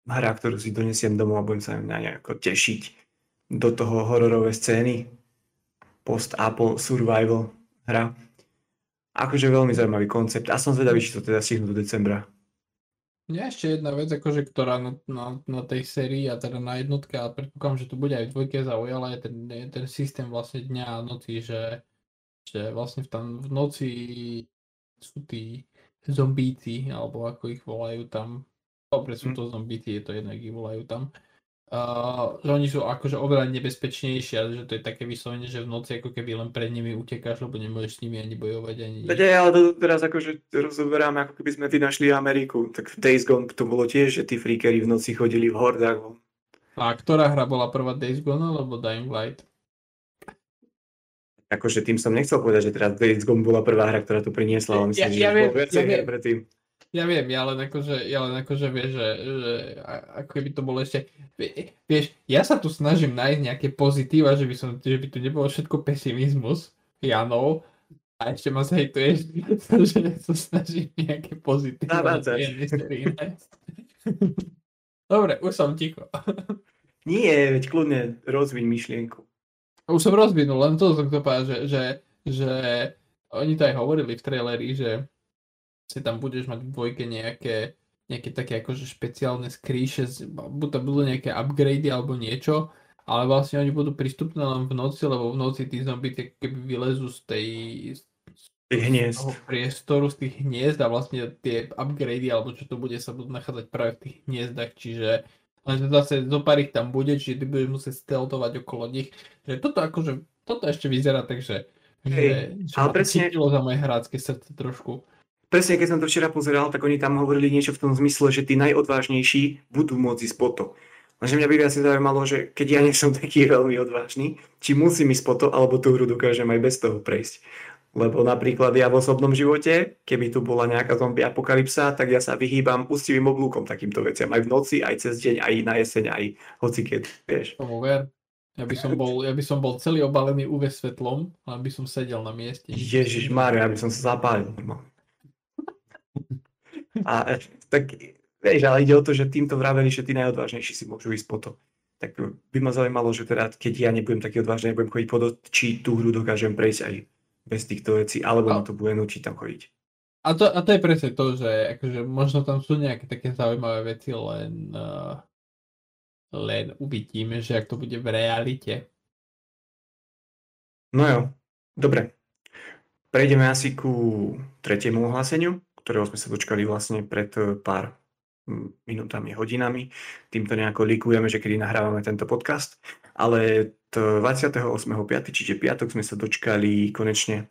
hra, ktorú si donesiem domov a budem sa na nejako tešiť do toho hororové scény post-Apple survival hra. Akože veľmi zaujímavý koncept a som zvedavý, či to teda stihnú do decembra. Mňa ešte jedna vec, akože, ktorá na, na, na tej sérii a teda na jednotke, a predpokladám, že tu bude aj v dvojke zaujala, je ten, ten systém vlastne dňa a noci, že, že vlastne v tam v noci sú tí zombíci, alebo ako ich volajú tam. Dobre, sú hm. to zombíci, je to jedno, ich volajú tam Uh, že oni sú akože oveľa nebezpečnejšie, ale že to je také vyslovene, že v noci ako keby len pred nimi utekáš, lebo nemôžeš s nimi ani bojovať, ani nič. Veď ale to teraz akože rozoberáme, ako keby sme vynašli Ameriku. Tak v Days Gone to bolo tiež, že tí freakery v noci chodili v hordách. A ktorá hra bola prvá Days Gone alebo Dying Light? Akože tým som nechcel povedať, že teraz Days Gone bola prvá hra, ktorá to priniesla, ale myslím, ja, ja, že viem, ja viem, predtým. Ja viem, ja len akože, ja len akože vieš, že, že ako by to bolo ešte, vieš, ja sa tu snažím nájsť nejaké pozitíva, že by, som, že by tu nebolo všetko pesimizmus, Janov, a ešte ma zhejtuješ, že sa snažím nejaké pozitíva. Dobre, už som ticho. Nie, veď kľudne rozviň myšlienku. Už som rozvinul, len to som to povedal, že, že, že oni to aj hovorili v traileri, že si tam budeš mať v dvojke nejaké, nejaké také akože špeciálne skrýše, buď to budú nejaké upgrady alebo niečo, ale vlastne oni budú prístupné len v noci, lebo v noci tí zombie keby vylezú z tej tých hniezd. priestoru, z tých hniezd a vlastne tie upgrady alebo čo to bude sa budú nachádzať práve v tých hniezdach, čiže len zase zo pár ich tam bude, čiže ty budeš musieť steltovať okolo nich. Že toto akože, toto ešte vyzerá tak, že, Hej, že ale presne- za moje hrácké srdce trošku. Presne, keď som to včera pozeral, tak oni tam hovorili niečo v tom zmysle, že tí najodvážnejší budú môcť ísť po to. Lenže mňa by viac zaujímalo, že keď ja nie som taký veľmi odvážny, či musím ísť po to, alebo tú hru dokážem aj bez toho prejsť. Lebo napríklad ja v osobnom živote, keby tu bola nejaká zombie apokalypsa, tak ja sa vyhýbam ústivým oblúkom takýmto veciam. Aj v noci, aj cez deň, aj na jeseň, aj hoci keď, vieš. Ja by som bol, ja by som bol celý obalený UV svetlom, len by som sedel na mieste. Ježiš Mário, ja by som sa zapálil. No. A tak, vieš, ale ide o to, že týmto vraveli, že tí najodvážnejší si môžu ísť po to. Tak by ma zaujímalo, že teda, keď ja nebudem taký odvážny, nebudem chodiť po to, či tú hru dokážem prejsť aj bez týchto vecí, alebo ma to bude nutiť tam chodiť. A to, a to je presne to, že akože možno tam sú nejaké také zaujímavé veci, len, uh, len uvidíme, že ak to bude v realite. No jo, dobre. Prejdeme asi ku tretiemu ohláseniu, ktorého sme sa dočkali vlastne pred eh, pár mm, minútami, hodinami. Týmto nejako likujeme, že kedy nahrávame tento podcast. Ale t- 28.5., čiže piatok, sme sa dočkali konečne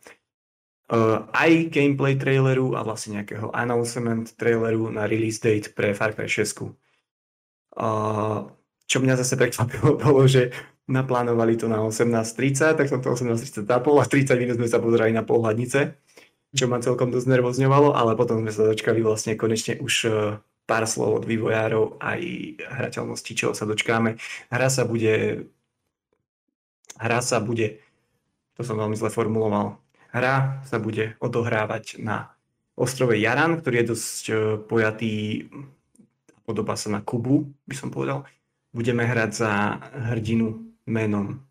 uh, aj gameplay traileru a vlastne nejakého announcement traileru na release date pre Far Cry 6. Uh, čo mňa zase prekvapilo, bolo, že naplánovali to na 18.30, tak som to 18.30 zapol a 30 minút sme sa pozerali na pohľadnice, čo ma celkom dosť nervozňovalo, ale potom sme sa dočkali vlastne konečne už uh, pár slov od vývojárov aj hrateľnosti, čoho sa dočkáme. Hra sa bude hra sa bude, to som veľmi zle formuloval, hra sa bude odohrávať na ostrove Jaran, ktorý je dosť uh, pojatý, podobá sa na Kubu, by som povedal. Budeme hrať za hrdinu menom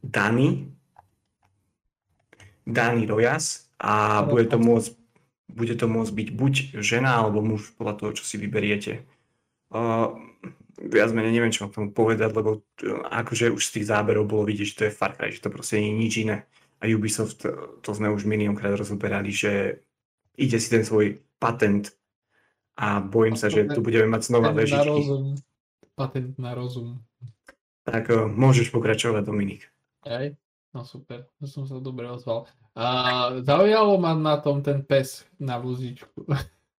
Dani, Dani Rojas a bude to môcť, bude to môcť byť buď žena alebo muž podľa toho, čo si vyberiete. Uh, viac menej neviem, čo mám k tomu povedať, lebo uh, akože už z tých záberov bolo vidieť, že to je Far Cry, že to proste nie je nič iné. A Ubisoft, uh, to sme už miliónkrát rozoberali, že ide si ten svoj patent a bojím sa, že tu budeme mať znova Patent na rozum. Patent na rozum. Tak uh, môžeš pokračovať, Dominik. Hej? No super, to som sa dobre ozval. A zaujalo ma na tom ten pes na vúzičku.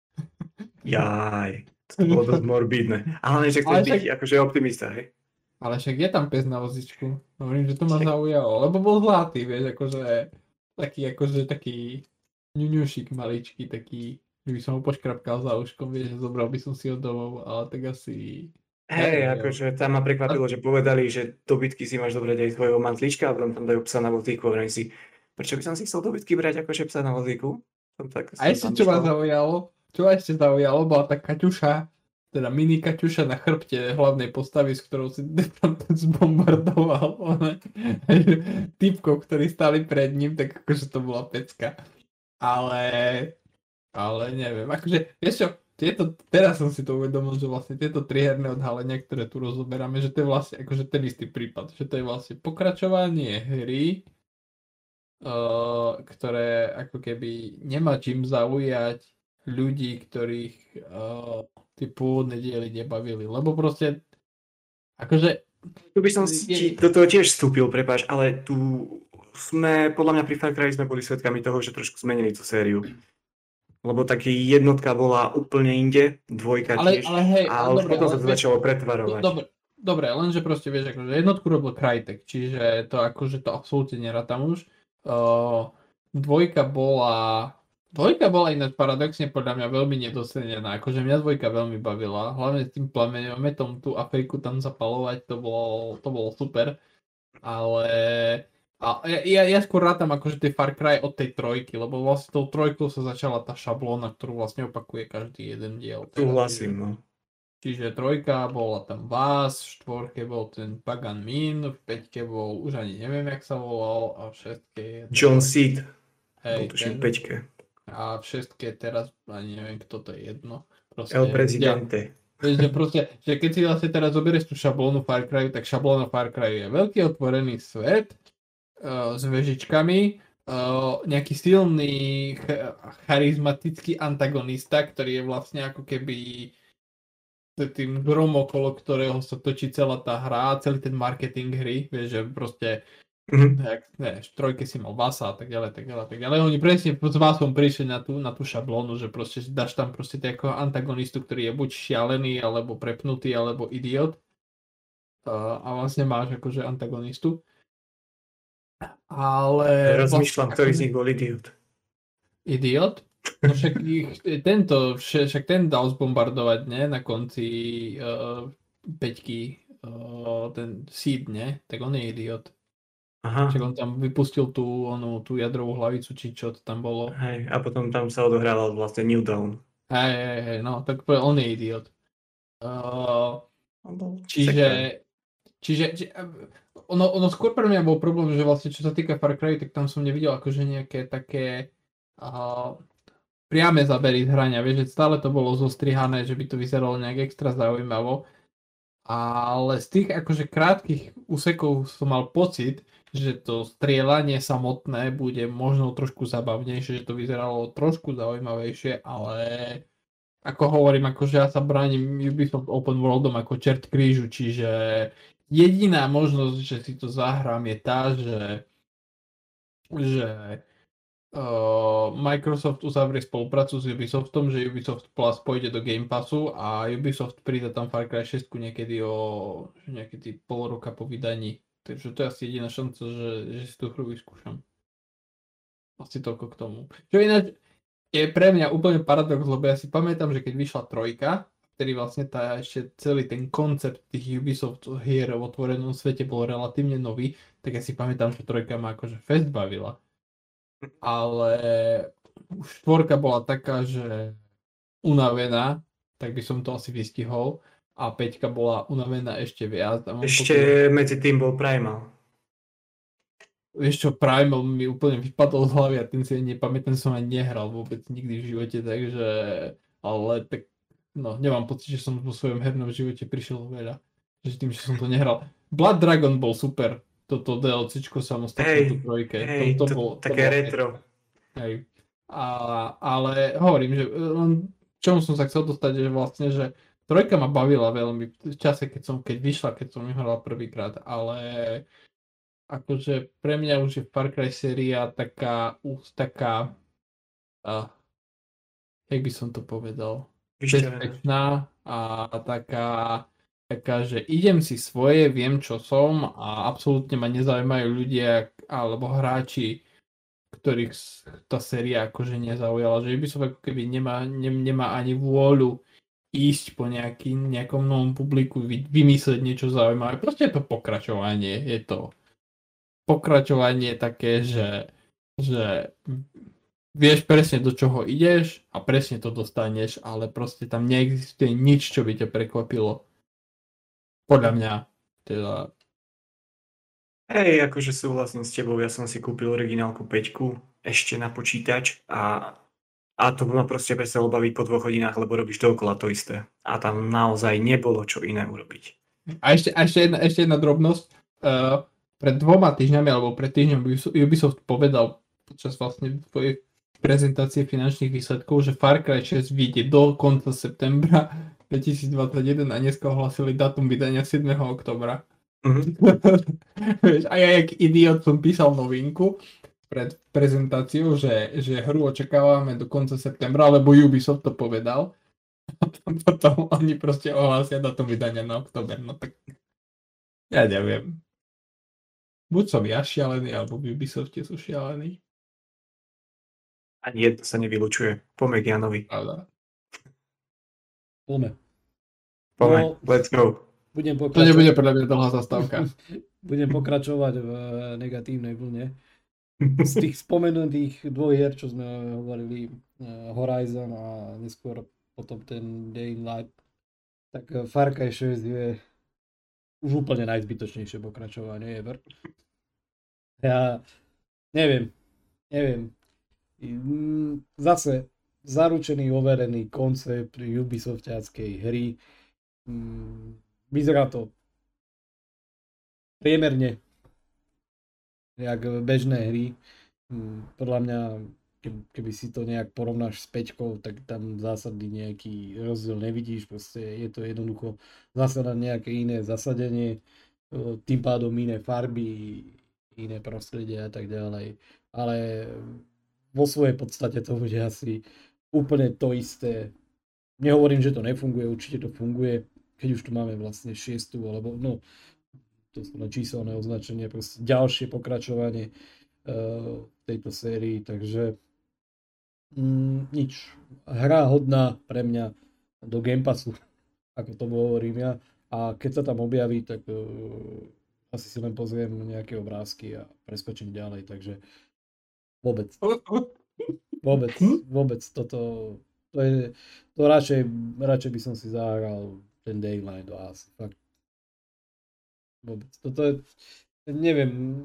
Jaj, to bolo dosť morbidné. Ale že chceš byť akože optimista, hej? Ale však je tam pes na vozičku. Hovorím, že to ma zaujalo, lebo bol zlatý, vieš, akože taký, akože taký ňuňušik maličký, taký, že by som ho poškrapkal za uškom, vieš, že zobral by som si ho domov, ale tak asi... Hej, Hej, akože tam ma prekvapilo, že povedali, že dobytky si máš dobrať aj svojho mantlička a potom tam dajú psa na vozíku. Hovorím si, prečo by som si chcel dobytky brať akože psa na vozíku? Som tak, A ešte čo ma zaujalo, čo ma ešte zaujalo, bola tá Kaťuša, teda mini Kaťuša na chrbte hlavnej postavy, s ktorou si Defantec zbombardoval one, typkov, ktorí stali pred ním, tak akože to bola pecka. Ale, ale neviem, akože, vieš čo, tieto, teraz som si to uvedomil, že vlastne tieto tri herné odhalenia, ktoré tu rozoberáme, že to je vlastne akože ten istý prípad, že to je vlastne pokračovanie hry, uh, ktoré ako keby nemá čím zaujať ľudí, ktorých uh, tie pôvodné diely nebavili. Lebo proste, akože, Tu by som Je- do toho tiež vstúpil, prepáč, ale tu sme, podľa mňa pri Far Cry sme boli svedkami toho, že trošku zmenili tú sériu. Lebo taký jednotka bola úplne inde, dvojka ale, tiež. ale hej, a už dobre, potom sa to začalo pretvarovať. Dobre, dobre, lenže proste vieš, akože jednotku robil Crytek, čiže to akože to absolútne nerátam už. Uh, dvojka bola... Dvojka bola ináč paradoxne podľa mňa veľmi nedocenená. Akože mňa dvojka veľmi bavila. Hlavne s tým plameňometom tú Afriku tam zapalovať, to bolo, to bolo super. Ale... A ja, ja, skôr rátam akože tie Far Cry od tej trojky, lebo vlastne tou trojkou sa začala tá šablóna, ktorú vlastne opakuje každý jeden diel. Súhlasím, no. Čiže trojka bola tam Vás, v štvorke bol ten Pagan Min, v peťke bol, už ani neviem, jak sa volal, a v šestke. John Seed, bol tuším ten, v peťke. a v šestke teraz, ani neviem, kto to je jedno. Proste, El Presidente. Vieš, že proste, že keď si vlastne teraz zoberieš tú šablónu Far Cry, tak šablóna Far Cry je veľký otvorený svet s vežičkami, uh, nejaký silný, ch- charizmatický antagonista, ktorý je vlastne ako keby tým grom, okolo ktorého sa točí celá tá hra, celý ten marketing hry, vieš, že proste Mhm. tak, ne, v trojke si mal Vasa a tak ďalej, tak ďalej, tak ďalej. Oni presne s Vasom prišli na tú, na tú šablónu, že proste dáš tam proste ako antagonistu, ktorý je buď šialený, alebo prepnutý, alebo idiot. Uh, a vlastne máš akože antagonistu. Ale... Rozmýšľam, vlastne, ktorý z nich bol idiot. Idiot? No však ich, tento, však ten dal zbombardovať, ne, na konci uh, peťky, uh, ten Seed, ne, tak on je idiot. Aha. Však on tam vypustil tú, onú, tú jadrovú hlavicu, či čo to tam bolo. Hej, a potom tam sa odohrával vlastne New Dawn. Hej, hej, hej, no, tak on je idiot. Uh, čiže, čiže, či, ono, ono skôr pre mňa bol problém, že vlastne čo sa týka Far Cry, tak tam som nevidel akože nejaké také uh, priame zabery z hrania, vieš, že stále to bolo zostrihané, že by to vyzeralo nejak extra zaujímavo. Ale z tých akože krátkých úsekov som mal pocit, že to strieľanie samotné bude možno trošku zabavnejšie, že to vyzeralo trošku zaujímavejšie, ale ako hovorím, akože ja sa bránim Ubisoft Open Worldom ako čert krížu, čiže jediná možnosť, že si to zahrám je tá, že, že uh, Microsoft uzavrie spoluprácu s Ubisoftom, že Ubisoft Plus pôjde do Game Passu a Ubisoft príde tam Far Cry 6 niekedy o niekedy pol roka po vydaní. Takže to je asi jediná šanca, že, že si tú hru vyskúšam. Asi toľko k tomu. Čo ináč je pre mňa úplne paradox, lebo ja si pamätám, že keď vyšla trojka, ktorý vlastne tá ešte celý ten koncept tých Ubisoft hier v otvorenom svete bol relatívne nový, tak ja si pamätám, že trojka ma akože fest bavila. Ale už štvorka bola taká, že unavená, tak by som to asi vystihol. A Peťka bola unavená ešte viac. A Ešte pocit, medzi tým bol Primal. vieš čo, Primal mi úplne vypadol z hlavy a ten si nepamätám, som ani nehral vôbec nikdy v živote, takže, ale tak, no, nemám pocit, že som vo svojom hernom živote prišiel veľa, že tým, že som to nehral. Blood Dragon bol super, toto DLCčko samostatné Hej, do trojke, Hej, to, to, to, bolo, to také bolo retro. Hej. A, ale hovorím, že len čomu som sa chcel dostať, že vlastne, že trojka ma bavila veľmi v čase, keď som, keď vyšla, keď som ju hral prvýkrát, ale akože pre mňa už je Far Cry séria taká, už taká, uh, jak by som to povedal. Bezpečná a taká, taká, že idem si svoje, viem čo som a absolútne ma nezaujímajú ľudia alebo hráči, ktorých tá séria akože nezaujala, že by som ako keby nemá, ne, nemá ani vôľu ísť po nejaký, nejakom novom publiku, vy, vymyslieť niečo zaujímavé. Proste je to pokračovanie, je to pokračovanie také, že, že vieš presne do čoho ideš a presne to dostaneš, ale proste tam neexistuje nič, čo by ťa prekvapilo. Podľa mňa. Teda, Hej, akože súhlasím s tebou, ja som si kúpil originálku 5 ešte na počítač a, a to ma proste preselo baviť po dvoch hodinách, lebo robíš dookola to isté. A tam naozaj nebolo čo iné urobiť. A ešte, a ešte, jedna, ešte jedna drobnosť. Uh, pred dvoma týždňami alebo pred týždňom Ubisoft- povedal počas vlastne svojej prezentácie finančných výsledkov, že Far Cry 6 vyjde do konca septembra 2021 a dneska ohlasili datum vydania 7. oktobra. Mhm. Vieš, a ja jak idiot som písal novinku pred prezentáciou, že, že hru očakávame do konca septembra, lebo Ubisoft to povedal. A potom oni proste ohlásia datum vydania na október. No tak ja neviem. Buď som ja šialený, alebo v Ubisofte sú šialení. Ani jedno sa nevylučuje. Poďme k Janovi. Pravda. Poďme. Poďme, No. let's go. Budem To pokračovať, nebude podľa mňa dlhá zastávka. budem pokračovať v eh, negatívnej vlne. Z tých spomenutých dvoch hier, čo sme hovorili, eh, Horizon a neskôr potom ten Day in Light, tak eh, Far Cry 6 je už úplne najzbytočnejšie pokračovanie ever. Ja neviem, neviem. Mm, zase zaručený, overený koncept Ubisoftiackej hry. Mm, vyzerá to priemerne jak bežné hry. Mm, podľa mňa, keby si to nejak porovnáš s peťkou, tak tam zásadný nejaký rozdiel nevidíš. Proste je to jednoducho zase na nejaké iné zasadenie, tým pádom iné farby, iné prostredie a tak ďalej. Ale vo svojej podstate to bude asi úplne to isté. Nehovorím, že to nefunguje, určite to funguje, keď už tu máme vlastne šiestu, alebo no, to sú číselné označenie, proste ďalšie pokračovanie uh, tejto sérii, takže mm, nič. Hra hodná pre mňa do Game Passu, ako to hovorím ja. A keď sa tam objaví, tak uh, asi si len pozriem nejaké obrázky a preskočím ďalej, takže vôbec. Vôbec, vôbec toto, to je, to radšej, radšej by som si zahral ten Daylight do asi, fakt. Vôbec, toto je, neviem,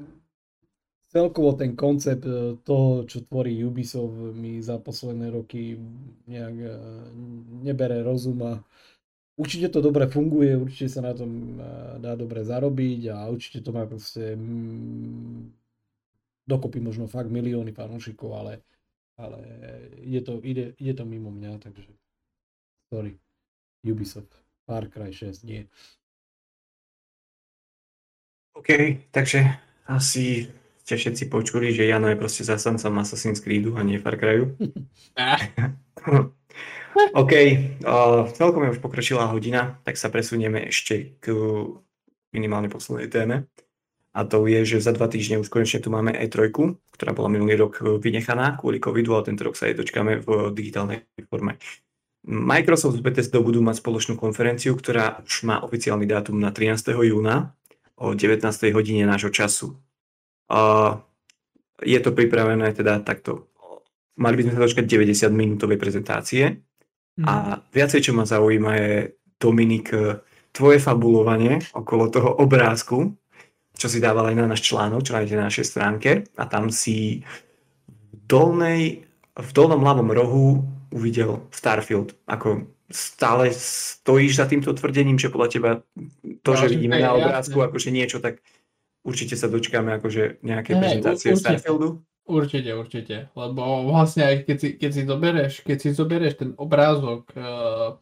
celkovo ten koncept e, toho, čo tvorí Ubisoft mi za posledné roky nejak e, nebere rozum a určite to dobre funguje, určite sa na tom e, dá dobre zarobiť a určite to má proste dokopy možno fakt milióny fanúšikov, ale ale je to, ide, ide to mimo mňa, takže sorry. Ubisoft, Far Cry 6, nie. OK, takže asi ste všetci počuli, že Jano je proste zastancom Assassin's Creedu a nie Far Cryu. OK, uh, celkom je už pokročila hodina, tak sa presunieme ešte k minimálne poslednej téme a to je, že za dva týždne už konečne tu máme E3, ktorá bola minulý rok vynechaná kvôli covidu, ale tento rok sa jej dočkáme v digitálnej forme. Microsoft s Bethesda budú mať spoločnú konferenciu, ktorá už má oficiálny dátum na 13. júna o 19. hodine nášho času. Uh, je to pripravené teda takto. Mali by sme sa dočkať 90 minútovej prezentácie mm. a viacej, čo ma zaujíma je Dominik, tvoje fabulovanie okolo toho obrázku, čo si dával aj na náš článok, čo nájdete na našej stránke a tam si v, dolnej, v dolnom ľavom rohu uvidel Starfield. Ako stále stojíš za týmto tvrdením, že podľa teba to, že vidíme na obrázku akože niečo, tak určite sa dočkáme akože nejaké prezentácie určite, Starfieldu? Určite, určite, lebo vlastne aj keď si, keď si zoberieš, keď si zoberieš ten obrázok uh,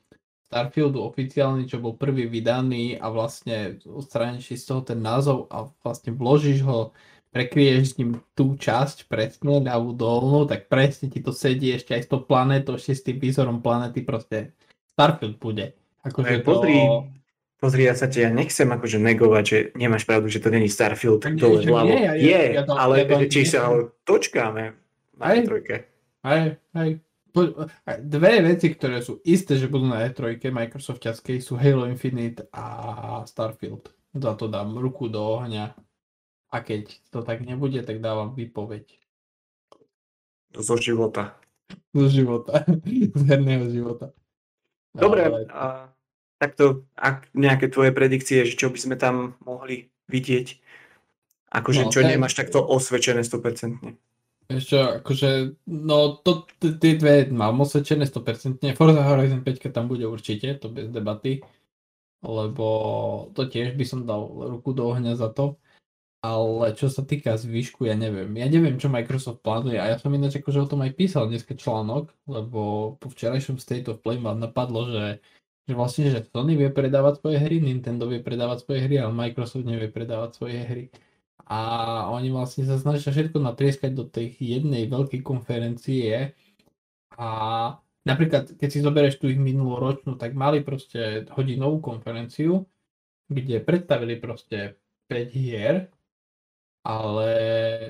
Starfieldu oficiálny, čo bol prvý vydaný a vlastne odstrániš z toho ten názov a vlastne vložíš ho, prekrieš s ním tú časť presne ľavú dolnú, tak presne ti to sedí ešte aj s tou planetou, ešte s tým výzorom planety, proste Starfield bude. Akože to... pozri, pozri, ja sa ti ja nechcem akože negovať, že nemáš pravdu, že to není Starfield dole vľavo. Je, je, je, ja to, ale ja to, či sa točkáme na aj, trojke. Aj, aj dve veci, ktoré sú isté, že budú na E3 Microsoftiackej sú Halo Infinite a Starfield. Za to dám ruku do ohňa a keď to tak nebude, tak dávam výpoveď. Zo života. Zo života. Z herného života. Dobre, Ale... a takto, ak nejaké tvoje predikcie, že čo by sme tam mohli vidieť, akože no, čo tak... nemáš takto osvedčené 100%. Ešte akože, no to, tie dve mám osvedčené 100%. Forza Horizon 5 tam bude určite, to bez debaty. Lebo to tiež by som dal ruku do ohňa za to. Ale čo sa týka zvyšku, ja neviem. Ja neviem, čo Microsoft plánuje a ja som ináč akože o tom aj písal dneska článok, lebo po včerajšom State of Play ma napadlo, že, že vlastne, že Sony vie predávať svoje hry, Nintendo vie predávať svoje hry, ale Microsoft nevie predávať svoje hry a oni vlastne sa snažia všetko natrieskať do tej jednej veľkej konferencie. A napríklad keď si zoberieš tú ich minuloročnú, tak mali proste hodinovú konferenciu, kde predstavili proste 5 hier, ale,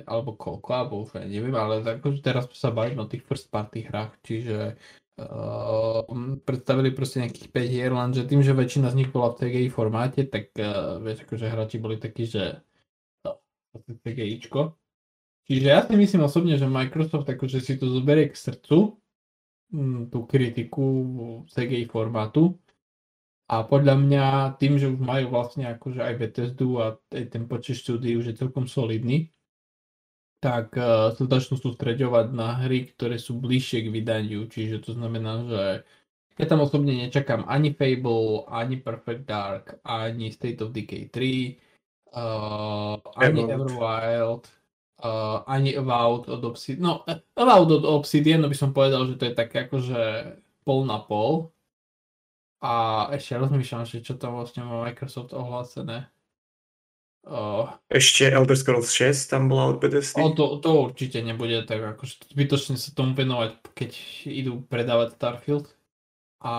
alebo koľko, alebo už neviem, ale akože teraz sa bavím o tých first party hrách, čiže uh, predstavili proste nejakých 5 hier, lenže tým, že väčšina z nich bola v CGI formáte, tak uh, vieš, akože hráči boli takí, že CGIčko. Čiže ja si myslím osobne, že Microsoft akože si to zoberie k srdcu, mm, tú kritiku CGI formátu. A podľa mňa tým, že už majú vlastne akože aj Bethesdu a aj ten počet štúdií už je celkom solidný, tak uh, sa začnú sústreďovať na hry, ktoré sú bližšie k vydaniu, čiže to znamená, že ja tam osobne nečakám ani Fable, ani Perfect Dark, ani State of Decay 3, uh, ani Everwild, uh, ani Avowed od Obsidian. No, Avowed od Obsidian, no by som povedal, že to je také akože pol na pol. A ešte rozmýšľam, že čo tam vlastne má Microsoft ohlásené. Uh, Ešte Elder Scrolls 6 tam bola od Bethesdy? O, to, to určite nebude tak akože zbytočne sa tomu venovať, keď idú predávať Starfield. A,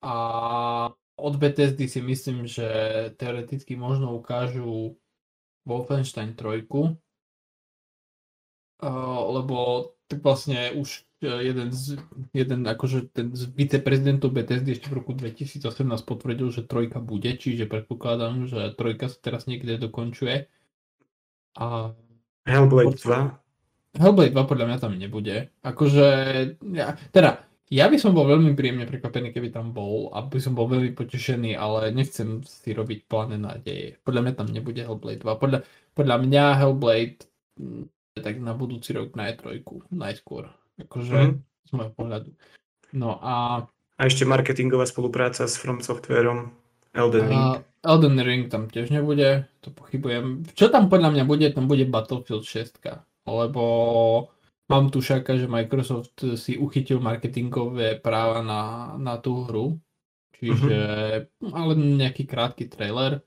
a od Bethesdy si myslím, že teoreticky možno ukážu Wolfenstein 3. Uh, lebo tak vlastne už jeden z, jeden akože ten z viceprezidentov BTSD ešte v roku 2018 potvrdil, že trojka bude, čiže predpokladám, že trojka sa teraz niekde dokončuje. A... Hellblade 2? Hellblade 2 podľa mňa tam nebude. Akože, ja, teda, ja by som bol veľmi príjemne prekvapený, keby tam bol a by som bol veľmi potešený, ale nechcem si robiť pláne nádeje. Podľa mňa tam nebude Hellblade 2. Podľa, podľa mňa Hellblade hm, tak na budúci rok na E3 najskôr. Akože mm. z môjho pohľadu. No a... A ešte marketingová spolupráca s From Softwareom, Elden Ring. A Elden Ring tam tiež nebude, to pochybujem. Čo tam podľa mňa bude, tam bude Battlefield 6, lebo mám tu šaka, že Microsoft si uchytil marketingové práva na, na tú hru, čiže, mm-hmm. ale nejaký krátky trailer.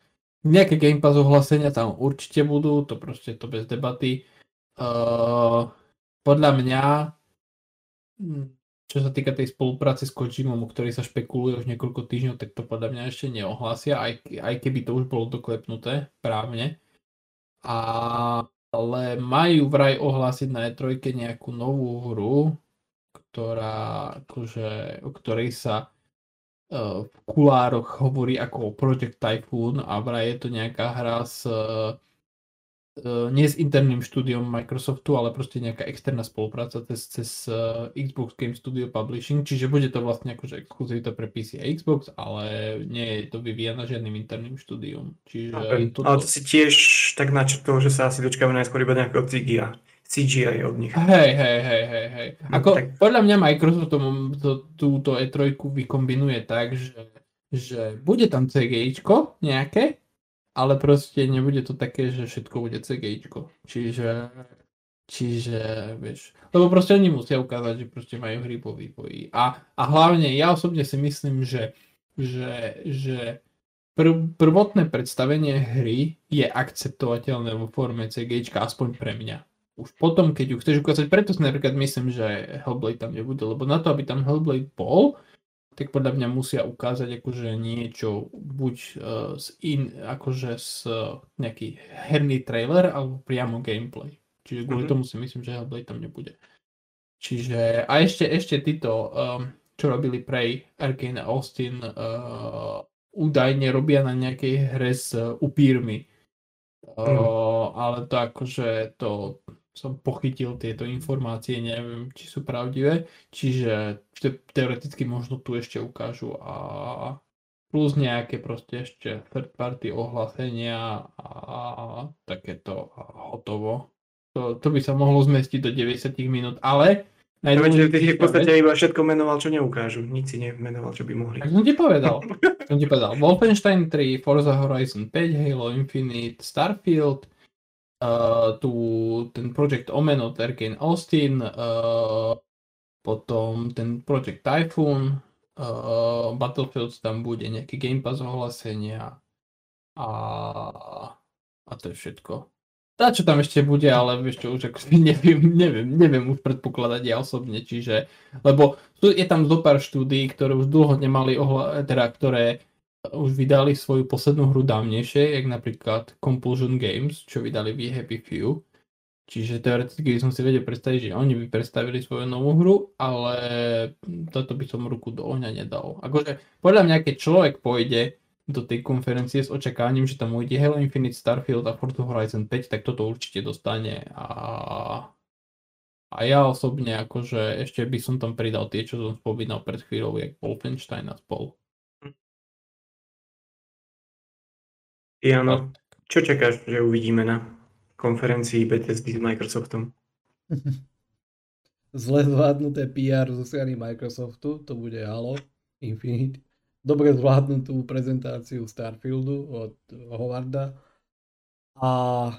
Nejaké Game Pass ohlasenia tam určite budú, to proste to bez debaty. Uh, podľa mňa Hm, čo sa týka tej spolupráce s Kojimom, o ktorej sa špekuluje už niekoľko týždňov, tak to podľa mňa ešte neohlásia, aj, aj keby to už bolo doklepnuté právne. A, ale majú vraj ohlásiť na E3 nejakú novú hru, ktorá, akože, o ktorej sa uh, v kulároch hovorí ako Project Typhoon a vraj je to nejaká hra s uh, nie s interným štúdiom Microsoftu, ale proste nejaká externá spolupráca cez, cez uh, Xbox Game Studio Publishing, čiže bude to vlastne akože exkluzivita pre PC a Xbox, ale nie je to vyvíjana žiadnym interným štúdiom. Čiže okay. toto... Ale to si tiež tak načrtol, že sa asi dočkáme najskôr iba nejakého CGI. CGI od nich. Hej, hej, hej, hej, hej. No, Ako, tak... podľa mňa Microsoft to, to, túto E3 vykombinuje tak, že, že bude tam CGIčko nejaké, ale proste nebude to také, že všetko bude CGI. Čiže, čiže, vieš, lebo proste oni musia ukázať, že proste majú hry po vývoji. A, a hlavne ja osobne si myslím, že, že, že prv, prvotné predstavenie hry je akceptovateľné vo forme CGI, aspoň pre mňa. Už potom, keď ju chceš ukázať, preto si napríklad myslím, že Hellblade tam nebude, lebo na to, aby tam Hellblade bol, tak podľa mňa musia ukázať akože niečo buď uh, z in, akože z uh, nejaký herný trailer alebo priamo gameplay. Čiže kvôli mm-hmm. tomu si myslím, že Hellblade tam nebude. Čiže a ešte, ešte títo, um, čo robili Prey, Arkane a Austin, uh, údajne robia na nejakej hre s upírmi. Uh, mm. Ale to akože to som pochytil tieto informácie, neviem, či sú pravdivé, čiže teoreticky možno tu ešte ukážu a plus nejaké proste ešte third party ohlásenia a takéto a hotovo. To, to by sa mohlo zmestiť do 90 minút, ale Najdôležitejšia ty v podstate iba všetko menoval, čo neukážu. Nic si nemenoval, čo by mohli. Tak som ti povedal. som ti povedal. Wolfenstein 3, Forza Horizon 5, Halo Infinite, Starfield, uh, tu ten projekt Omen od Arkane Austin, uh, potom ten projekt Typhoon, uh, Battlefield tam bude nejaký Game Pass ohlasenia a, a to je všetko. Tá, čo tam ešte bude, ale vieš čo, už ako neviem, neviem, neviem už predpokladať ja osobne, čiže, lebo je tam zo pár štúdií, ktoré už dlho nemali ohľad, teda ktoré už vydali svoju poslednú hru dávnejšie, jak napríklad Compulsion Games, čo vydali We Happy Few. Čiže teoreticky by som si vedel predstaviť, že oni by predstavili svoju novú hru, ale toto by som ruku do ohňa nedal. Akože podľa mňa, keď človek pôjde do tej konferencie s očakávaním, že tam ujde Halo Infinite, Starfield a Forza Horizon 5, tak toto určite dostane a a ja osobne akože ešte by som tam pridal tie, čo som spomínal pred chvíľou, jak Wolfenstein a spol. Jano, čo čakáš, že uvidíme na konferencii Bethesdy s Microsoftom. Zle zvládnuté PR zo strany Microsoftu, to bude Halo Infinite. Dobre zvládnutú prezentáciu Starfieldu od Hovarda a e,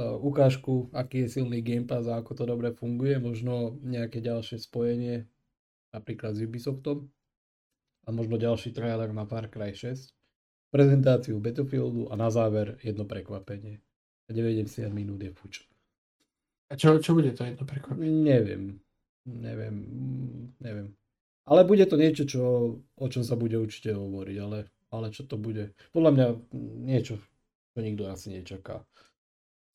ukážku, aký je silný Game Pass a ako to dobre funguje, možno nejaké ďalšie spojenie napríklad s Ubisoftom a možno ďalší trailer na Far Cry 6, prezentáciu Battlefieldu a na záver jedno prekvapenie. 90 minút je fuč. A čo, čo bude to jedno prekvapenie? Neviem. Neviem. Neviem. Ale bude to niečo, čo, o čom sa bude určite hovoriť, ale, ale čo to bude? Podľa mňa niečo, čo nikto asi nečaká.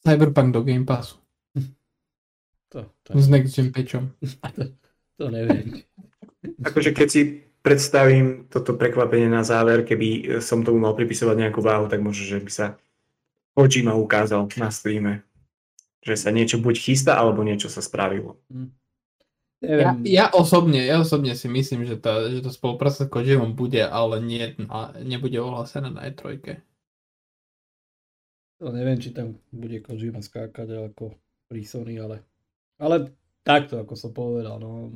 Cyberpunk do Game Passu. To, to, S Next Gen pečom. to, to neviem. Akože keď si predstavím toto prekvapenie na záver, keby som tomu mal pripisovať nejakú váhu, tak možno, že by sa Kojima ukázal na streame. Že sa niečo buď chystá, alebo niečo sa spravilo. Hm. Ja, ja, osobne, ja osobne si myslím, že tá, že to spolupráca s Kojimom bude, ale nie, na, nebude ohlásená na E3. To neviem, či tam bude Kojima skákať ako pri Sony, ale, ale takto, ako som povedal. No,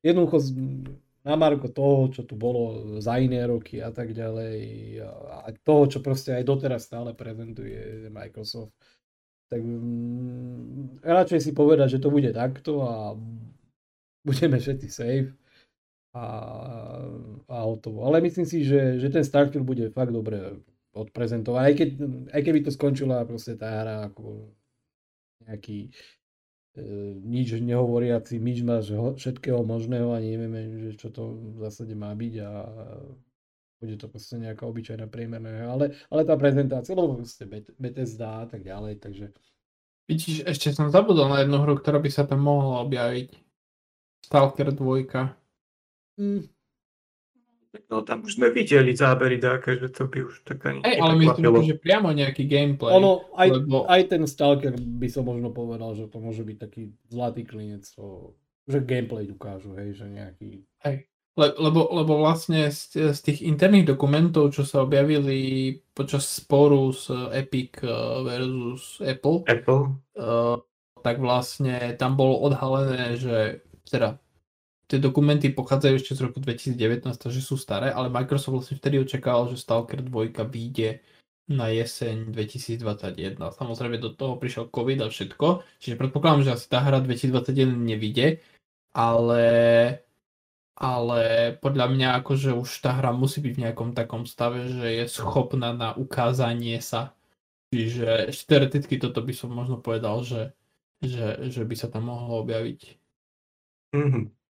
jednoducho na Marko toho, čo tu bolo za iné roky a tak ďalej. A toho, čo proste aj doteraz stále prezentuje Microsoft, tak mm, radšej si povedať, že to bude takto a budeme všetci safe a, a hotovo. Ale myslím si, že, že ten Starfield bude fakt dobre odprezentovaný, aj, keď, aj keby to skončila proste tá hra ako nejaký nič nehovoriaci myšmaš ho- všetkého možného a nevieme, že čo to v zásade má byť a bude to proste nejaká obyčajná priemerná ale, ale tá prezentácia, lebo proste Bet- Bethesda a tak ďalej, takže Vidíš, ešte som zabudol na jednu hru, ktorá by sa tam mohla objaviť. Stalker 2. mm, No tam už sme videli zábery také, že to by už tak ani Hej, ale myslím, že priamo nejaký gameplay. ono, aj, lebo- aj ten Stalker by som možno povedal, že to môže byť taký zlatý klinec, to, že gameplay ukážu, hej, že nejaký Le, lebo, lebo vlastne z, z tých interných dokumentov, čo sa objavili počas sporu s Epic eh, versus Apple, Apple? eh, tak vlastne tam bolo odhalené, že teda tie dokumenty pochádzajú ešte z roku 2019, takže sú staré, ale Microsoft vlastne vtedy očakával, že Stalker 2 vyjde na jeseň 2021. Samozrejme do toho prišiel COVID a všetko, čiže predpokladám, že asi tá hra 2021 nevyjde, ale ale podľa mňa akože už tá hra musí byť v nejakom takom stave, že je schopná na ukázanie sa. Čiže teoreticky toto by som možno povedal, že, že, že by sa tam mohlo objaviť. Mhm.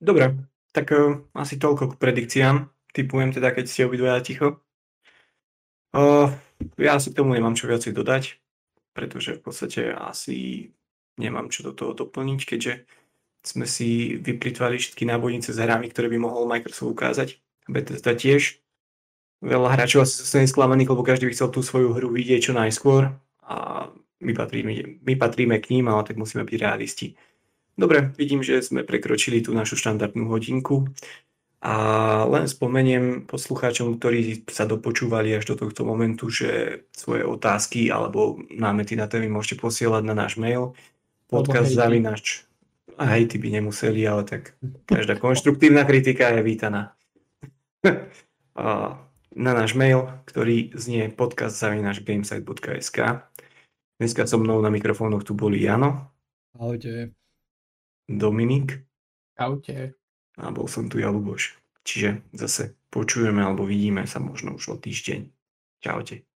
Dobre, tak uh, asi toľko k predikciám. Typujem teda, keď ste obidvaja ticho. Uh, ja asi k tomu nemám čo viacej dodať, pretože v podstate asi nemám čo do toho doplniť, keďže sme si vyplitvali všetky nábojnice s hrami, ktoré by mohol Microsoft ukázať. Bethesda tiež. Veľa hráčov asi zostane sklamaných, lebo každý by chcel tú svoju hru vidieť čo najskôr a my patríme, my patríme k ním, ale tak musíme byť realisti. Dobre, vidím, že sme prekročili tú našu štandardnú hodinku a len spomeniem poslucháčom, ktorí sa dopočúvali až do tohto momentu, že svoje otázky alebo námety na témy môžete posielať na náš mail podcast zavinač a hejty by nemuseli, ale tak každá konštruktívna kritika je vítaná. A na náš mail, ktorý znie podcast zavinač gamesite.sk Dneska so mnou na mikrofónoch tu boli Jano, ahojte. Dominik Čaute. a bol som tu ja Luboš. Čiže zase počujeme alebo vidíme sa možno už o týždeň. Čaute.